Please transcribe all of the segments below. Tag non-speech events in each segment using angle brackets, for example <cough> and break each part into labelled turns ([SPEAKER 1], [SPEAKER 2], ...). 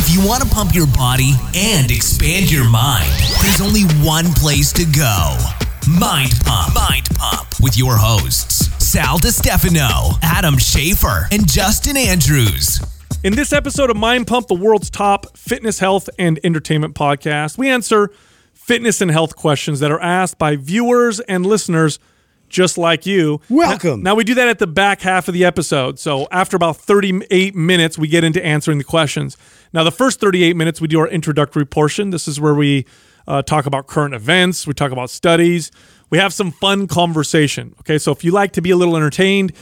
[SPEAKER 1] If you want to pump your body and expand your mind, there's only one place to go. Mind Pump. Mind Pump with your hosts, Sal DiStefano, Adam Schafer, and Justin Andrews.
[SPEAKER 2] In this episode of Mind Pump, the world's top fitness, health, and entertainment podcast, we answer fitness and health questions that are asked by viewers and listeners just like you.
[SPEAKER 3] Welcome.
[SPEAKER 2] Now, now we do that at the back half of the episode. So after about 38 minutes, we get into answering the questions. Now, the first 38 minutes, we do our introductory portion. This is where we uh, talk about current events, we talk about studies, we have some fun conversation. Okay, so if you like to be a little entertained,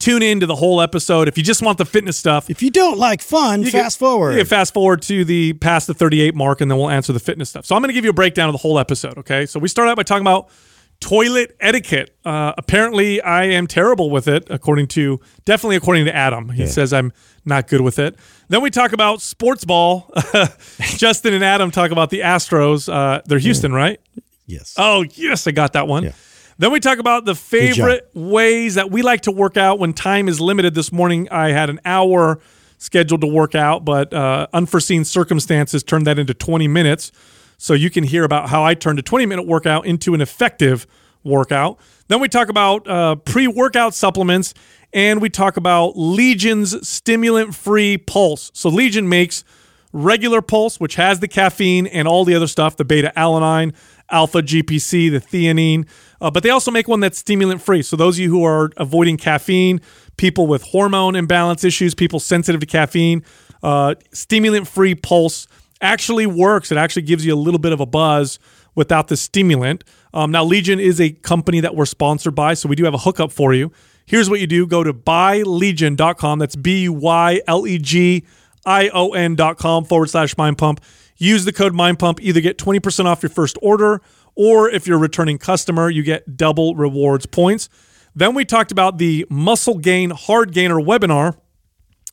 [SPEAKER 2] tune in to the whole episode. If you just want the fitness stuff,
[SPEAKER 3] If you don't like fun, fast
[SPEAKER 2] can-
[SPEAKER 3] forward.
[SPEAKER 2] You can fast forward to the past the 38 mark, and then we'll answer the fitness stuff. So I'm going to give you a breakdown of the whole episode. Okay, so we start out by talking about toilet etiquette. Uh, apparently, I am terrible with it, according to definitely according to Adam. He says I'm not good with it. Then we talk about sports ball. <laughs> Justin and Adam talk about the Astros. Uh, they're Houston, right?
[SPEAKER 3] yes.
[SPEAKER 2] Oh, yes, I got that one.
[SPEAKER 3] Yeah.
[SPEAKER 2] Then we talk about the favorite ways that we like to work out when time is limited. This morning, I had an hour scheduled to work out, but uh, unforeseen circumstances turned that into 20 minutes. So you can hear about how I turned a 20 minute workout into an effective workout. Then we talk about uh, pre workout supplements and we talk about Legion's stimulant free pulse. So Legion makes regular pulse, which has the caffeine and all the other stuff, the beta alanine, alpha GPC, the theanine. Uh, but they also make one that's stimulant free. So those of you who are avoiding caffeine, people with hormone imbalance issues, people sensitive to caffeine, uh, stimulant free pulse actually works. It actually gives you a little bit of a buzz without the stimulant. Um, now, Legion is a company that we're sponsored by, so we do have a hookup for you. Here's what you do go to buylegion.com. That's B Y L E G I O N.com forward slash mind pump. Use the code mind pump. Either get 20% off your first order, or if you're a returning customer, you get double rewards points. Then we talked about the muscle gain hard gainer webinar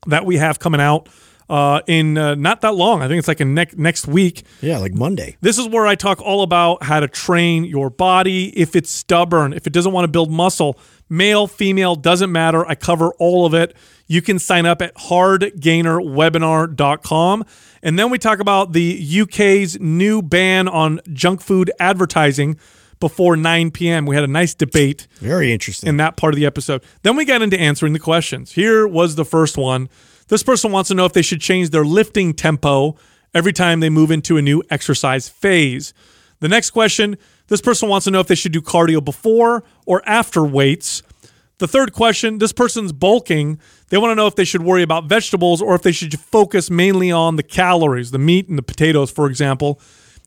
[SPEAKER 2] that we have coming out uh, in uh, not that long. I think it's like in next next week.
[SPEAKER 3] yeah, like Monday.
[SPEAKER 2] This is where I talk all about how to train your body if it's stubborn, if it doesn't want to build muscle. Male, female, doesn't matter. I cover all of it. You can sign up at hardgainerwebinar.com. And then we talk about the UK's new ban on junk food advertising before 9 p.m. We had a nice debate
[SPEAKER 3] Very interesting.
[SPEAKER 2] in that part of the episode. Then we got into answering the questions. Here was the first one. This person wants to know if they should change their lifting tempo every time they move into a new exercise phase. The next question this person wants to know if they should do cardio before or after weights. The third question this person's bulking. They want to know if they should worry about vegetables or if they should focus mainly on the calories, the meat and the potatoes, for example.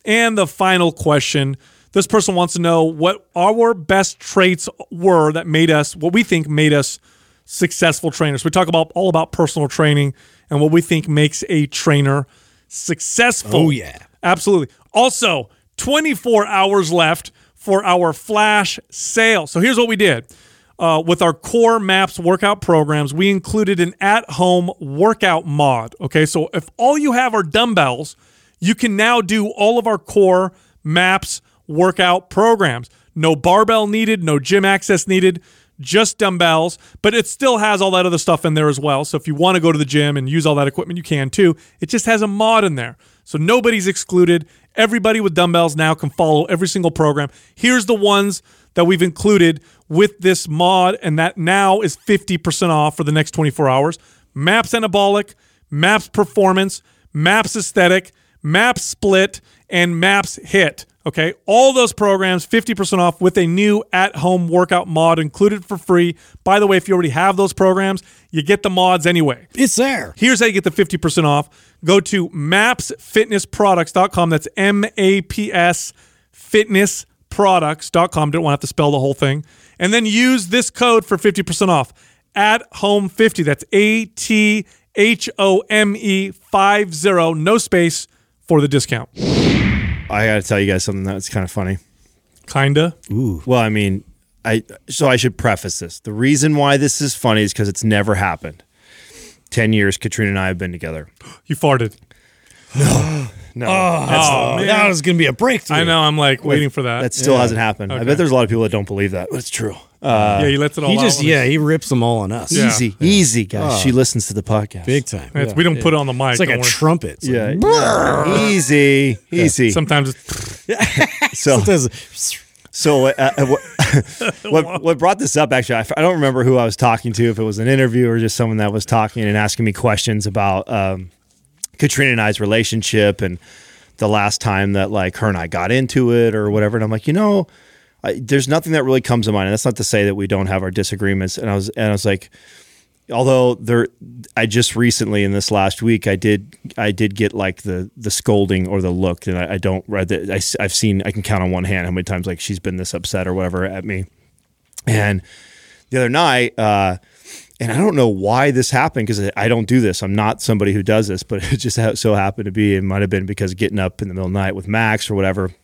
[SPEAKER 2] And the final question this person wants to know what our best traits were that made us, what we think made us successful trainers. We talk about all about personal training and what we think makes a trainer successful.
[SPEAKER 3] Oh, yeah.
[SPEAKER 2] Absolutely. Also, 24 hours left for our flash sale. So here's what we did. Uh, with our core maps workout programs, we included an at home workout mod. Okay, so if all you have are dumbbells, you can now do all of our core maps workout programs. No barbell needed, no gym access needed, just dumbbells, but it still has all that other stuff in there as well. So if you want to go to the gym and use all that equipment, you can too. It just has a mod in there. So nobody's excluded. Everybody with dumbbells now can follow every single program. Here's the ones that we've included with this mod, and that now is 50% off for the next 24 hours. Maps Anabolic, Maps Performance, Maps Aesthetic, Maps Split, and Maps HIIT. Okay, all those programs 50% off with a new at home workout mod included for free. By the way, if you already have those programs, you get the mods anyway.
[SPEAKER 3] it's there.
[SPEAKER 2] Here's how you get the 50% off. Go to mapsfitnessproducts.com. That's M A P S fitnessproducts.com. Don't want to have to spell the whole thing. And then use this code for 50% off. At home 50. That's A T H O M E 50. No space for the discount.
[SPEAKER 4] I got to tell you guys something that's kind of funny.
[SPEAKER 2] Kinda. Ooh.
[SPEAKER 4] Well, I mean, I so I should preface this. The reason why this is funny is because it's never happened. Ten years Katrina and I have been together. <gasps>
[SPEAKER 2] You farted. <gasps>
[SPEAKER 4] No, No,
[SPEAKER 2] Oh, oh man.
[SPEAKER 3] That was going to be a breakthrough.
[SPEAKER 2] I know. I'm like waiting for that.
[SPEAKER 4] that still hasn't happened. I bet there's a lot of people that don't believe that, but it's true.
[SPEAKER 2] Yeah, he lets it all
[SPEAKER 3] He just
[SPEAKER 2] on
[SPEAKER 3] yeah,
[SPEAKER 2] us.
[SPEAKER 3] he rips them all on us.
[SPEAKER 2] Yeah.
[SPEAKER 4] Easy, easy, guys. She listens to the podcast.
[SPEAKER 3] Big time. Yeah.
[SPEAKER 2] we don't put it on the mic.
[SPEAKER 3] It's like
[SPEAKER 2] don't
[SPEAKER 3] a
[SPEAKER 2] worry.
[SPEAKER 3] trumpet. It's
[SPEAKER 4] Yeah,
[SPEAKER 3] like, <laughs>
[SPEAKER 4] easy, easy.
[SPEAKER 2] Sometimes it's, <laughs>
[SPEAKER 4] so,
[SPEAKER 3] it does-
[SPEAKER 4] so uh, uh, what, <laughs> what what brought this up? Actually, I don't remember who I was talking to. If it was an interview or just someone that was talking and asking me questions about um, Katrina and I's relationship and the last time that like her and I got into it or whatever. And I'm like, you know, I, there's nothing that really comes to mind. And that's not to say that we don't have our disagreements. And I was and I was like, although there, I just recently in this last week, I did I did get like the the scolding or the look, and I, I don't read that. I, have seen I can count on one hand how many times like she's been this upset or whatever at me. And the other night, uh, and I don't know why this happened because I don't do this. I'm not somebody who does this, but <laughs> it just so happened to be. It might have been because getting up in the middle of the night with Max or whatever.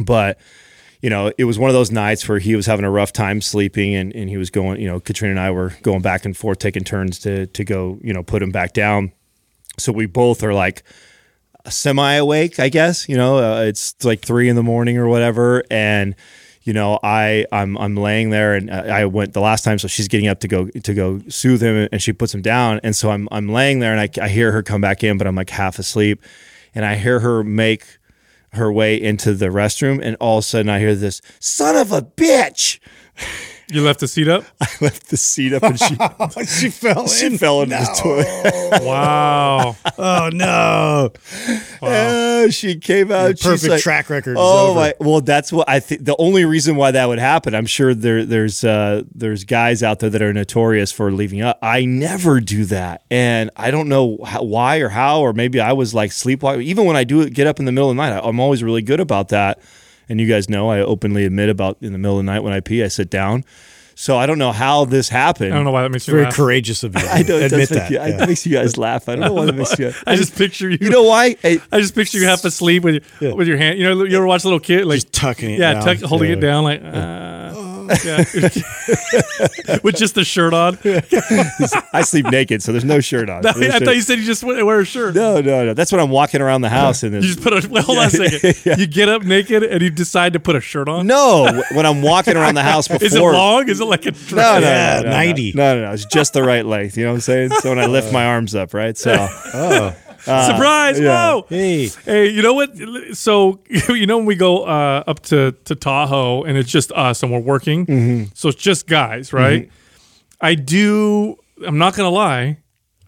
[SPEAKER 4] But you know, it was one of those nights where he was having a rough time sleeping and, and he was going, you know, Katrina and I were going back and forth, taking turns to to go, you know, put him back down. So we both are like semi awake, I guess. You know, uh, it's like three in the morning or whatever, and you know, I I'm I'm laying there, and uh, I went the last time, so she's getting up to go to go soothe him, and she puts him down, and so I'm I'm laying there, and I, I hear her come back in, but I'm like half asleep, and I hear her make her way into the restroom, and all of a sudden I hear this son of a bitch.
[SPEAKER 2] you left the seat up. <laughs>
[SPEAKER 4] I left the seat up, and she <laughs>
[SPEAKER 3] she fell
[SPEAKER 4] she
[SPEAKER 3] in.
[SPEAKER 4] fell into the toilet. <laughs>
[SPEAKER 2] Wow.
[SPEAKER 3] Oh no!
[SPEAKER 4] Uh, she came out. she's
[SPEAKER 3] perfect
[SPEAKER 4] like,
[SPEAKER 3] track record is
[SPEAKER 4] Oh my! Well, that's what I think. The only reason why that would happen, I'm sure there there's uh, there's guys out there that are notorious for leaving up. I never do that, and I don't know how, why or how, or maybe I was like sleepwalking. Even when I do it, get up in the middle of the night, I, I'm always really good about that. And you guys know I openly admit about in the middle of the night when I pee, I sit down. So I don't know how this happened.
[SPEAKER 2] I don't know why that makes you
[SPEAKER 3] Very
[SPEAKER 2] laugh.
[SPEAKER 3] courageous of you. <laughs>
[SPEAKER 4] I don't
[SPEAKER 3] admit
[SPEAKER 4] does make
[SPEAKER 3] that.
[SPEAKER 4] You,
[SPEAKER 3] yeah.
[SPEAKER 4] It makes you guys laugh. I don't know why that makes you.
[SPEAKER 2] I just picture you.
[SPEAKER 4] You know why? Hey,
[SPEAKER 2] I just picture you half asleep with your, with your hand. You know, you ever watch a little kid like
[SPEAKER 3] Just tucking it
[SPEAKER 2] yeah,
[SPEAKER 3] down.
[SPEAKER 2] tuck, holding
[SPEAKER 3] Yeah.
[SPEAKER 2] it down like uh, yeah, <laughs> with just the shirt on. <laughs>
[SPEAKER 4] I sleep naked, so there's no shirt on.
[SPEAKER 2] I
[SPEAKER 4] There's
[SPEAKER 2] thought you said you just wear wear a shirt.
[SPEAKER 4] No, no, no. That's when I'm walking around the house and
[SPEAKER 2] You just put a well, hold on a second. <laughs> You get up naked and you decide to put a shirt on.
[SPEAKER 4] no. when I'm walking around the house before.
[SPEAKER 2] Is it long? Is it like a?
[SPEAKER 4] No, no, no, no, no,
[SPEAKER 3] 90.
[SPEAKER 4] No, no, no. It's just the right length. You know what I'm saying? So when I lift my arms up, right? So oh. <laughs>
[SPEAKER 2] Surprise!
[SPEAKER 4] yeah.
[SPEAKER 2] Whoa!
[SPEAKER 3] Hey,
[SPEAKER 2] Hey, you know what? So <laughs> you know when we go uh, up to to Tahoe and it's just us and we're working,
[SPEAKER 4] Mm-hmm.
[SPEAKER 2] so it's just guys, right? I do. I'm not gonna lie.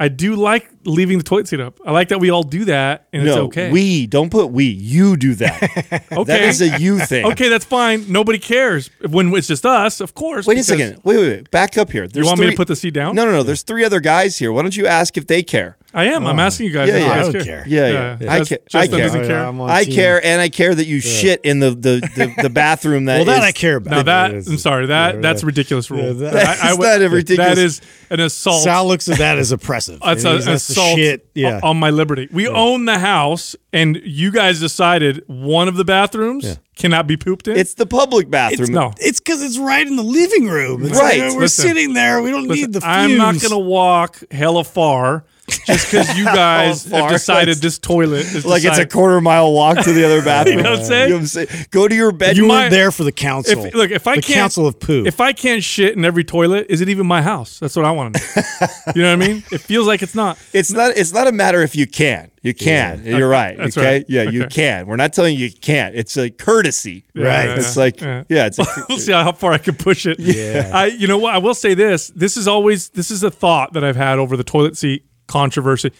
[SPEAKER 2] I do like leaving the toilet seat up. I like that we all do that and it's
[SPEAKER 4] no,
[SPEAKER 2] okay.
[SPEAKER 4] we don't put we. You do that. <laughs>
[SPEAKER 2] okay.
[SPEAKER 4] That is a you thing.
[SPEAKER 2] okay, that's fine. Nobody cares when it's just us, of course.
[SPEAKER 4] Wait a second. Wait, wait, wait. Back up here. There's
[SPEAKER 2] You want me to put the seat down?
[SPEAKER 4] No, no, no. There's three other guys here. Why don't you ask if they care?
[SPEAKER 2] I am. I'm asking you guys.
[SPEAKER 4] Yeah, yeah.
[SPEAKER 2] guys
[SPEAKER 3] I don't care.
[SPEAKER 4] Yeah, yeah.
[SPEAKER 2] Yeah,
[SPEAKER 4] I,
[SPEAKER 2] that's-
[SPEAKER 4] ca- I
[SPEAKER 2] Justin
[SPEAKER 4] care.
[SPEAKER 2] doesn't care.
[SPEAKER 3] I'm
[SPEAKER 4] I
[SPEAKER 3] team.
[SPEAKER 4] care, and I care that you shit in the the, the, the <laughs> bathroom. That
[SPEAKER 3] Well, that
[SPEAKER 4] is-
[SPEAKER 3] I care about.
[SPEAKER 2] Now that I'm sorry that
[SPEAKER 3] yeah,
[SPEAKER 2] that's a ridiculous rule.
[SPEAKER 3] Yeah, that-
[SPEAKER 2] I- I
[SPEAKER 4] That's
[SPEAKER 2] would-
[SPEAKER 4] not a ridiculous-
[SPEAKER 2] That is an assault.
[SPEAKER 3] Sal looks at that as oppressive.
[SPEAKER 2] That's
[SPEAKER 3] And
[SPEAKER 2] a-
[SPEAKER 3] he's-
[SPEAKER 2] an assault
[SPEAKER 3] shit. Yeah.
[SPEAKER 2] on my liberty. We own the house, and you guys decided one of the bathrooms cannot be pooped in.
[SPEAKER 4] It's the public bathroom.
[SPEAKER 2] no.
[SPEAKER 3] It's because it's right in the living room. It's
[SPEAKER 4] Right.
[SPEAKER 3] like, we're
[SPEAKER 2] Listen.
[SPEAKER 3] sitting there. We don't
[SPEAKER 2] Listen,
[SPEAKER 3] need the.
[SPEAKER 2] I'm not going to walk hella far just because you <laughs> guys have decided this toilet is
[SPEAKER 4] Like it's a
[SPEAKER 2] decided-
[SPEAKER 4] quarter mile walk to the other bathroom. <laughs>
[SPEAKER 2] You know what I'm saying?
[SPEAKER 4] You know what I'm saying? Go to your
[SPEAKER 3] You
[SPEAKER 4] bedroom.
[SPEAKER 2] might-
[SPEAKER 3] weren't there for the council.
[SPEAKER 2] If, look, if I
[SPEAKER 3] the
[SPEAKER 2] can't,
[SPEAKER 3] council of poo.
[SPEAKER 2] If I can't shit in every toilet, is it even my house? That's what I want to know. <laughs> you know what I mean? It feels like it's not.
[SPEAKER 4] It's not. It's not a matter if you can. You can. You're right.
[SPEAKER 2] That's
[SPEAKER 4] okay.
[SPEAKER 2] right.
[SPEAKER 4] Yeah, you
[SPEAKER 2] Okay.
[SPEAKER 4] can. We're not telling you you can't. It's a courtesy.
[SPEAKER 3] Right.
[SPEAKER 2] Yeah,
[SPEAKER 4] It's
[SPEAKER 2] yeah,
[SPEAKER 4] like
[SPEAKER 2] yeah.
[SPEAKER 4] yeah. It's a,
[SPEAKER 2] we'll see how far I can push it.
[SPEAKER 3] Yeah.
[SPEAKER 2] I, you know what? I will say this. This is always this is a thought that I've had over the toilet seat controversy.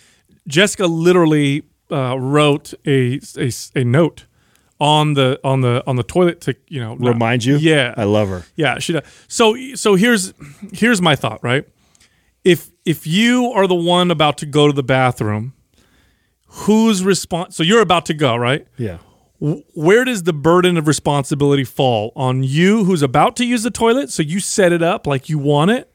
[SPEAKER 2] Jessica literally uh, wrote a, a a note on the on the on the toilet to you know not-
[SPEAKER 4] remind you.
[SPEAKER 2] Yeah,
[SPEAKER 4] I love her.
[SPEAKER 2] yeah, she does. So so here's here's my thought, right? If if you are the one about to go to the bathroom, whose response? So you're about to go, right?
[SPEAKER 4] Yeah.
[SPEAKER 2] where does the burden of responsibility fall on you who's about to use the toilet so you set it up like you want it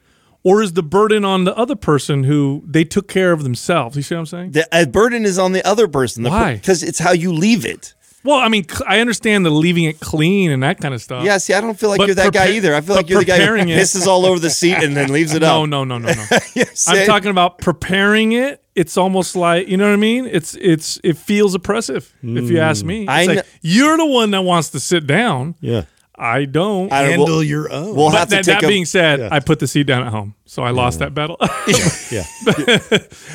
[SPEAKER 2] or is the burden on the other person who they took care of themselves you see what i'm saying
[SPEAKER 4] The uh, burden is on the other person. The
[SPEAKER 2] Why?
[SPEAKER 4] Because it's how you leave it.
[SPEAKER 2] well i mean i understand the leaving it clean and that kind of stuff
[SPEAKER 4] Yeah. See, I don't feel like
[SPEAKER 2] But
[SPEAKER 4] you're that guy either. I feel like you're the guy who
[SPEAKER 2] it-
[SPEAKER 4] pisses all over the seat and then leaves it <laughs>
[SPEAKER 2] no
[SPEAKER 4] up.
[SPEAKER 2] no no no no <laughs>
[SPEAKER 4] Yes,
[SPEAKER 2] i'm talking about preparing it it's almost like you know what i mean it's it's it feels oppressive if you ask me it's
[SPEAKER 4] I
[SPEAKER 2] like
[SPEAKER 4] kn-
[SPEAKER 2] you're the one that wants to sit down
[SPEAKER 3] yeah.
[SPEAKER 2] I don't.
[SPEAKER 4] I don't-
[SPEAKER 3] Handle
[SPEAKER 4] well-
[SPEAKER 3] your own.
[SPEAKER 4] We'll
[SPEAKER 2] but
[SPEAKER 4] have to
[SPEAKER 2] that,
[SPEAKER 4] take
[SPEAKER 2] that
[SPEAKER 4] a-
[SPEAKER 2] being said, I put the seat down at home, so I lost that battle. <laughs>
[SPEAKER 3] yeah.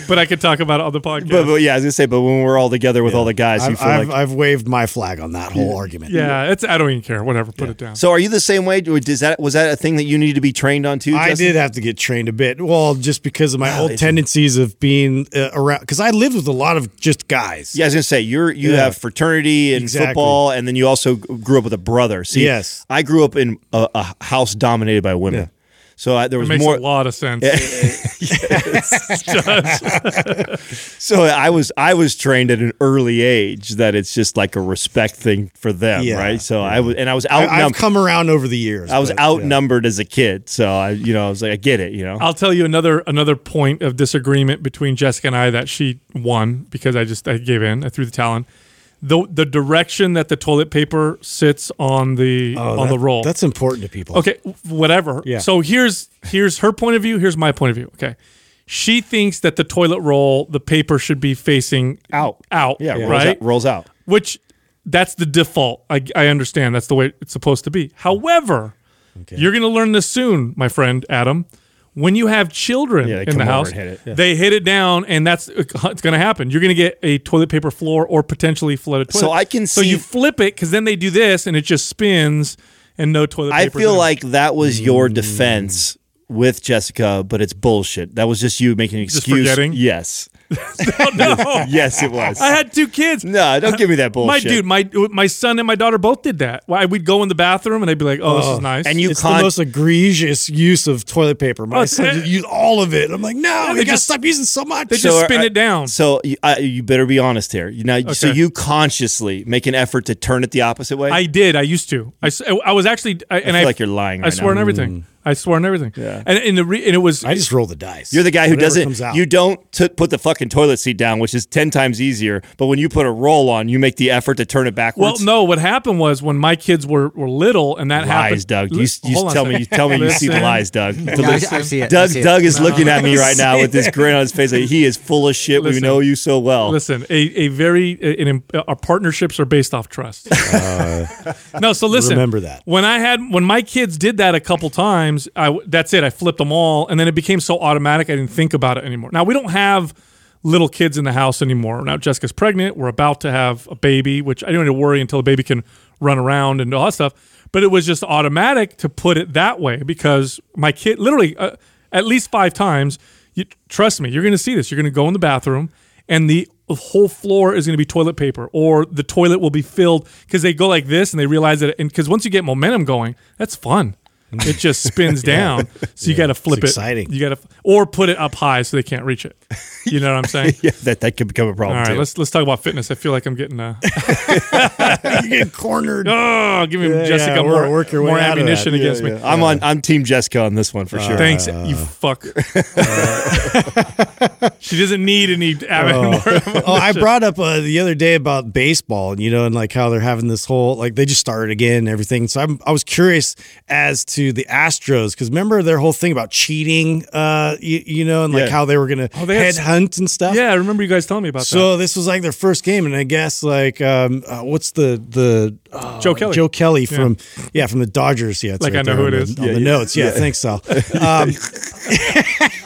[SPEAKER 2] but I could talk about it on the podcast.
[SPEAKER 4] But, but yeah, I was gonna say, but when we're all together with all the guys,
[SPEAKER 3] I've,
[SPEAKER 4] feel
[SPEAKER 3] I've,
[SPEAKER 4] like.
[SPEAKER 3] I've waved my flag on that whole argument.
[SPEAKER 2] yeah, it's I don't even care. Whatever, put it down.
[SPEAKER 4] so, are you the same way? Or Does that was that a thing that you needed to be trained on too?
[SPEAKER 3] I
[SPEAKER 4] Justin?
[SPEAKER 3] did have to get trained a bit. Well, just because of my old tendencies of being uh, around, because I lived with a lot of just guys.
[SPEAKER 4] Yeah, I was gonna say you're you
[SPEAKER 3] Yeah.
[SPEAKER 4] have fraternity and
[SPEAKER 3] Exactly.
[SPEAKER 4] football, and then you also g- grew up with a brother. See,
[SPEAKER 3] Yes.
[SPEAKER 4] I grew up in a, a house dominated by women,
[SPEAKER 3] Yeah.
[SPEAKER 4] So I, there
[SPEAKER 2] It
[SPEAKER 4] was
[SPEAKER 2] makes
[SPEAKER 4] more.
[SPEAKER 2] a lot of sense. <laughs> <laughs>
[SPEAKER 4] So I was I was trained at an early age that it's just like a respect thing for them,
[SPEAKER 3] Yeah,
[SPEAKER 4] right? So I was and I was
[SPEAKER 3] I, I've come around over the years.
[SPEAKER 4] I was
[SPEAKER 3] but, yeah.
[SPEAKER 4] outnumbered as a kid, so I you know I was like I get it, you know.
[SPEAKER 2] I'll tell you another another point of disagreement between Jessica and I that she won because I just I gave in. I threw the towel in. The the direction that the toilet paper sits on the
[SPEAKER 3] Oh,
[SPEAKER 2] on
[SPEAKER 3] that-
[SPEAKER 2] the roll.
[SPEAKER 3] That's important to people.
[SPEAKER 2] Okay, whatever.
[SPEAKER 3] Yeah.
[SPEAKER 2] So here's here's her point of view. Here's my point of view. Okay. She thinks that the toilet roll, the paper should be facing
[SPEAKER 4] out,
[SPEAKER 2] out.
[SPEAKER 4] yeah, rolls
[SPEAKER 2] right.
[SPEAKER 4] out, rolls out.
[SPEAKER 2] Which that's the default. I, I understand. That's the way it's supposed to be. However, you're going to learn this soon, my friend Adam. When you have children
[SPEAKER 4] Yeah,
[SPEAKER 2] in the house,
[SPEAKER 4] hit. Yeah.
[SPEAKER 2] they hit it down, and that's it's going to happen. You're going to get a toilet paper floor or potentially flooded toilet.
[SPEAKER 4] So I can see.
[SPEAKER 2] So you flip it because then they do this, and it just spins, and no toilet paper.
[SPEAKER 4] I feel like that was your mm. defense with Jessica, but it's bullshit. That was just you making an excuse.
[SPEAKER 2] forgetting?
[SPEAKER 4] Yes, <laughs>
[SPEAKER 2] no.
[SPEAKER 4] yes, it was.
[SPEAKER 2] I had two kids.
[SPEAKER 4] no, don't give me that
[SPEAKER 2] My
[SPEAKER 4] bullshit.
[SPEAKER 2] dude, my my son and my daughter both did that. Why we'd go in the bathroom and they'd be like, "Oh, this is nice."
[SPEAKER 4] and you
[SPEAKER 3] it's
[SPEAKER 4] con-
[SPEAKER 3] the most egregious use of toilet paper. My
[SPEAKER 2] Oh,
[SPEAKER 3] son used all of it. I'm like, no,
[SPEAKER 2] they
[SPEAKER 3] you gotta
[SPEAKER 2] just-
[SPEAKER 3] stop using so much.
[SPEAKER 2] they just spin
[SPEAKER 4] uh,
[SPEAKER 2] it down.
[SPEAKER 4] So you, uh, you better be honest here. You know, so you consciously make an effort to turn it the opposite way.
[SPEAKER 2] I did. I used to. I, I was actually. I, and
[SPEAKER 4] feel
[SPEAKER 2] I
[SPEAKER 4] like you're lying
[SPEAKER 2] I swear
[SPEAKER 4] now.
[SPEAKER 2] on everything. I swore on everything.
[SPEAKER 4] Yeah.
[SPEAKER 2] And and the re, and it was.
[SPEAKER 3] I just roll the dice.
[SPEAKER 4] You're the guy who
[SPEAKER 3] Whatever
[SPEAKER 4] doesn't. You don't t- put the fucking toilet seat down, which is ten times easier. But when you put a roll on, you make the effort to turn it backwards.
[SPEAKER 2] well,
[SPEAKER 4] backwards.
[SPEAKER 2] no. What happened was when my kids were, were little, and that
[SPEAKER 4] lies,
[SPEAKER 2] happened.
[SPEAKER 4] Doug. You,
[SPEAKER 2] Li-
[SPEAKER 4] you
[SPEAKER 2] hold on a
[SPEAKER 4] tell me. You tell me you see the lies, Doug.
[SPEAKER 5] Yeah, I, I see it. I
[SPEAKER 4] Doug,
[SPEAKER 5] see it.
[SPEAKER 4] Doug is looking at me right now with this grin on his face. Like he is full of shit. we know you so well.
[SPEAKER 2] Listen, a, a very an, an, our partnerships are based off trust. Uh, no, so listen.
[SPEAKER 3] remember that.
[SPEAKER 2] when I had when my kids did that a couple times, I that's it. I flipped them all, and then it became so automatic I didn't think about it anymore. Now we don't have little kids in the house anymore. Now Jessica's pregnant. We're about to have a baby, which I don't need to worry until the baby can run around and all that stuff. But it was just automatic to put it that way because my kid literally uh, at least five times. You, trust me, you're going to see this. You're going to go in the bathroom and the whole floor is going to be toilet paper or the toilet will be filled because they go like this and they realize that and because once you get momentum going that's fun it just spins <laughs> down so you got to flip
[SPEAKER 3] It's
[SPEAKER 2] it
[SPEAKER 3] exciting.
[SPEAKER 2] you got to or put it up high so they can't reach it you know what i'm saying <laughs>
[SPEAKER 4] yeah, that that could become a problem
[SPEAKER 2] all right
[SPEAKER 4] too.
[SPEAKER 2] let's let's talk about fitness i feel like i'm getting uh <laughs>
[SPEAKER 3] you get cornered.
[SPEAKER 2] oh give me
[SPEAKER 3] Yeah,
[SPEAKER 2] jessica
[SPEAKER 3] yeah,
[SPEAKER 2] more,
[SPEAKER 3] work- work your way
[SPEAKER 2] more
[SPEAKER 3] out of that.
[SPEAKER 2] ammunition
[SPEAKER 3] Yeah,
[SPEAKER 2] against me.
[SPEAKER 4] I'm on. I'm Team Jessica on this one for sure.
[SPEAKER 2] Thanks, you fuck. she doesn't need any.
[SPEAKER 3] oh, I brought up uh, the other day about baseball, you know, and like how they're having this whole like they just started again and everything. So I'm, I was curious as to the Astros because remember their whole thing about cheating, uh, you, you know, and like
[SPEAKER 4] Yeah.
[SPEAKER 3] how they were going to
[SPEAKER 2] Oh, they had-
[SPEAKER 3] headhunt and stuff.
[SPEAKER 2] yeah, I remember you guys telling me about
[SPEAKER 3] So this was like their first game, and I guess like um, uh, what's the the uh,
[SPEAKER 2] Joe Kelly.
[SPEAKER 3] Joe Kelly from yeah, from the Dodgers. Yeah, it's
[SPEAKER 2] Like
[SPEAKER 3] right
[SPEAKER 2] I know
[SPEAKER 3] there
[SPEAKER 2] who
[SPEAKER 3] on the-
[SPEAKER 2] is.
[SPEAKER 3] on
[SPEAKER 2] Yeah,
[SPEAKER 3] the notes. Yeah, thanks, Sal. <laughs> Um,
[SPEAKER 2] that. <laughs>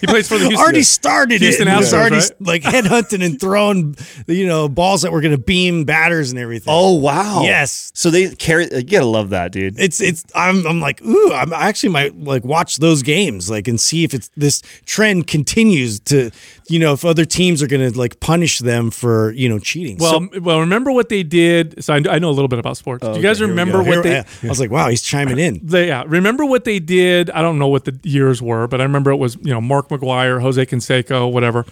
[SPEAKER 2] He plays for the Houston.
[SPEAKER 3] already started
[SPEAKER 2] Houston
[SPEAKER 3] it. It
[SPEAKER 2] Astros,
[SPEAKER 3] already
[SPEAKER 2] right?
[SPEAKER 3] like headhunting and throwing, you know, balls that were going to beam batters and everything.
[SPEAKER 4] Oh wow.
[SPEAKER 3] Yes.
[SPEAKER 4] So they carry. Uh, you gotta love that, dude.
[SPEAKER 3] It's it's I'm I'm like ooh I'm I actually might like watch those games like and see if it's this trend continues to you know if other teams are gonna like punish them for you know cheating.
[SPEAKER 2] Well, well, remember what they did. So I, I know a little bit about sports. Do you guys
[SPEAKER 3] Here
[SPEAKER 2] remember what
[SPEAKER 3] Here-
[SPEAKER 2] they?
[SPEAKER 3] I was like wow he's chiming in.
[SPEAKER 2] They, yeah, remember what they did. I don't know what the years were, but I remember it was you know Mark McGwire, Jose Canseco, whatever.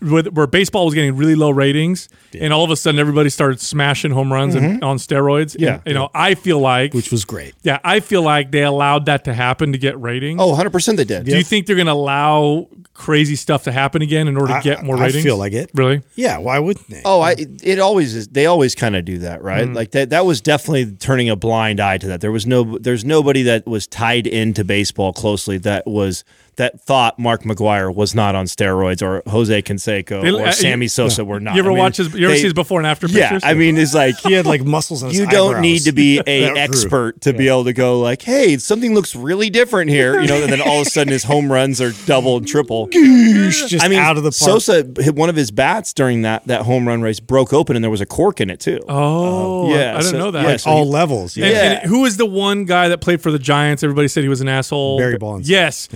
[SPEAKER 2] Where baseball was getting really low ratings, and all of a sudden everybody started smashing home runs and, on steroids.
[SPEAKER 4] Yeah.
[SPEAKER 2] And, you know, I feel like,
[SPEAKER 3] which was great.
[SPEAKER 2] yeah, I feel like they allowed that to happen to get ratings.
[SPEAKER 4] Oh, 100 percent they did.
[SPEAKER 2] Do you think they're going to allow crazy stuff to happen again in order to
[SPEAKER 3] I-
[SPEAKER 2] get more
[SPEAKER 3] I
[SPEAKER 2] ratings?
[SPEAKER 3] I feel like it.
[SPEAKER 2] Really?
[SPEAKER 3] Yeah, why wouldn't they?
[SPEAKER 4] Oh, I it always is. They always kind of do that, right?
[SPEAKER 2] Mm-hmm.
[SPEAKER 4] Like that. That was definitely turning a blind eye to that. There was no. There's nobody that was tied into baseball closely that was that thought Mark McGwire was not on steroids or Jose Canseco
[SPEAKER 2] They-
[SPEAKER 4] or
[SPEAKER 2] uh,
[SPEAKER 4] Sammy
[SPEAKER 2] you-
[SPEAKER 4] Sosa were not.
[SPEAKER 2] You ever
[SPEAKER 4] I mean,
[SPEAKER 2] watch his? You ever
[SPEAKER 4] they-
[SPEAKER 2] see his before and after pictures?
[SPEAKER 4] Yeah,
[SPEAKER 2] pictures?
[SPEAKER 4] I mean, it's like
[SPEAKER 3] He had like muscles on his
[SPEAKER 4] you don't
[SPEAKER 3] eyebrows.
[SPEAKER 4] need to be <laughs> a expert to be able to go like, hey, something looks really different here, you know. And then all of a sudden, his home runs are double and triple. <laughs>
[SPEAKER 3] Just
[SPEAKER 4] I mean,
[SPEAKER 3] out of the park.
[SPEAKER 4] Sosa hit one of his bats during that that home run race broke open, and there was a cork in it too.
[SPEAKER 2] oh,
[SPEAKER 4] yeah,
[SPEAKER 2] I didn't
[SPEAKER 4] so-
[SPEAKER 2] know that.
[SPEAKER 4] yeah,
[SPEAKER 3] like
[SPEAKER 4] so
[SPEAKER 3] all
[SPEAKER 4] he-
[SPEAKER 3] levels. Yeah.
[SPEAKER 2] And, and who was the one guy that played for the Giants? Everybody said he was an asshole.
[SPEAKER 3] Barry Bonds.
[SPEAKER 2] Yes,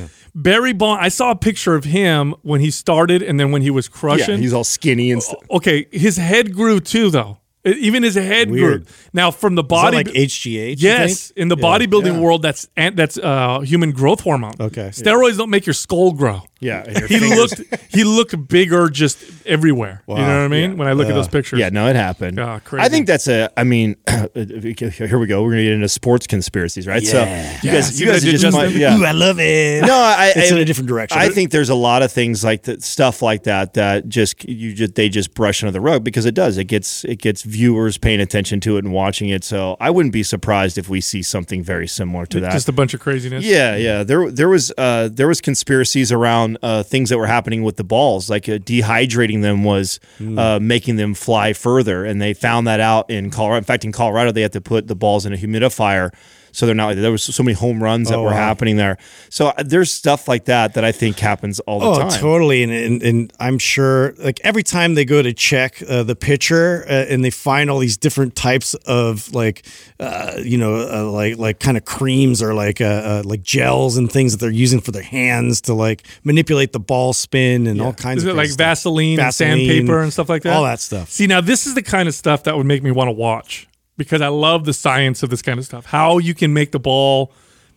[SPEAKER 2] Barry Bonds. I saw a picture of him when he started, and then when he was crushing.
[SPEAKER 4] yeah,
[SPEAKER 2] crushing.
[SPEAKER 4] he's all skinny and stuff.
[SPEAKER 2] okay, his head grew too, though. Even his head
[SPEAKER 3] Weird.
[SPEAKER 2] grew. Now from the
[SPEAKER 3] Is that
[SPEAKER 2] body,
[SPEAKER 3] like HGH. you
[SPEAKER 2] yes,
[SPEAKER 3] think?
[SPEAKER 2] in the
[SPEAKER 3] Yeah.
[SPEAKER 2] bodybuilding
[SPEAKER 3] Yeah.
[SPEAKER 2] world, that's and that's uh, human growth hormone.
[SPEAKER 3] Okay.
[SPEAKER 2] steroids don't make your skull grow.
[SPEAKER 4] Yeah, <laughs>
[SPEAKER 2] He
[SPEAKER 4] fingers-
[SPEAKER 2] looked he looked bigger just everywhere. You know what I mean?
[SPEAKER 3] Yeah.
[SPEAKER 2] When I look at those pictures.
[SPEAKER 4] Yeah, no, it happened.
[SPEAKER 2] Ah, crazy.
[SPEAKER 4] I think that's a. I mean, <clears throat> here we go. We're gonna get into sports conspiracies, right? So you guys,
[SPEAKER 2] See
[SPEAKER 4] you guys
[SPEAKER 2] I
[SPEAKER 4] are just
[SPEAKER 2] just
[SPEAKER 4] my, yeah.
[SPEAKER 3] Ooh, I love it.
[SPEAKER 4] No, I,
[SPEAKER 3] It's
[SPEAKER 4] I,
[SPEAKER 3] in a different direction.
[SPEAKER 4] I think there's a lot of things like that, stuff like that, that just you just they just brush under the rug because it does. It gets it gets viewers paying attention to it and watching it. So I wouldn't be surprised if we see something very similar to that.
[SPEAKER 2] just a bunch of craziness.
[SPEAKER 4] Yeah, yeah. There, there was, uh, there was conspiracies around uh, things that were happening with the balls, like uh, dehydrating them was uh, making them fly further, and they found that out in Colorado. In fact, in Colorado, they had to put the balls in a humidifier so they're not like there was so many home runs that
[SPEAKER 3] Oh,
[SPEAKER 4] were
[SPEAKER 3] wow.
[SPEAKER 4] happening there. So uh, there's stuff like that that I think happens all the time.
[SPEAKER 3] Oh,
[SPEAKER 4] time.
[SPEAKER 3] totally, and, and and I'm sure like every time they go to check uh, the pitcher uh, and they find all these different types of like, uh, you know, uh, like like kind of creams or like uh, uh, like gels and things that they're using for their hands to like manipulate the ball spin and all kinds
[SPEAKER 2] Is
[SPEAKER 3] of
[SPEAKER 2] it like
[SPEAKER 3] stuff.
[SPEAKER 2] Vaseline,
[SPEAKER 3] Vaseline,
[SPEAKER 2] and sandpaper and stuff like that?
[SPEAKER 3] all that stuff.
[SPEAKER 2] See, now this is the kind of stuff that would make me want to watch because I love the science of this kind of stuff. How you can make the ball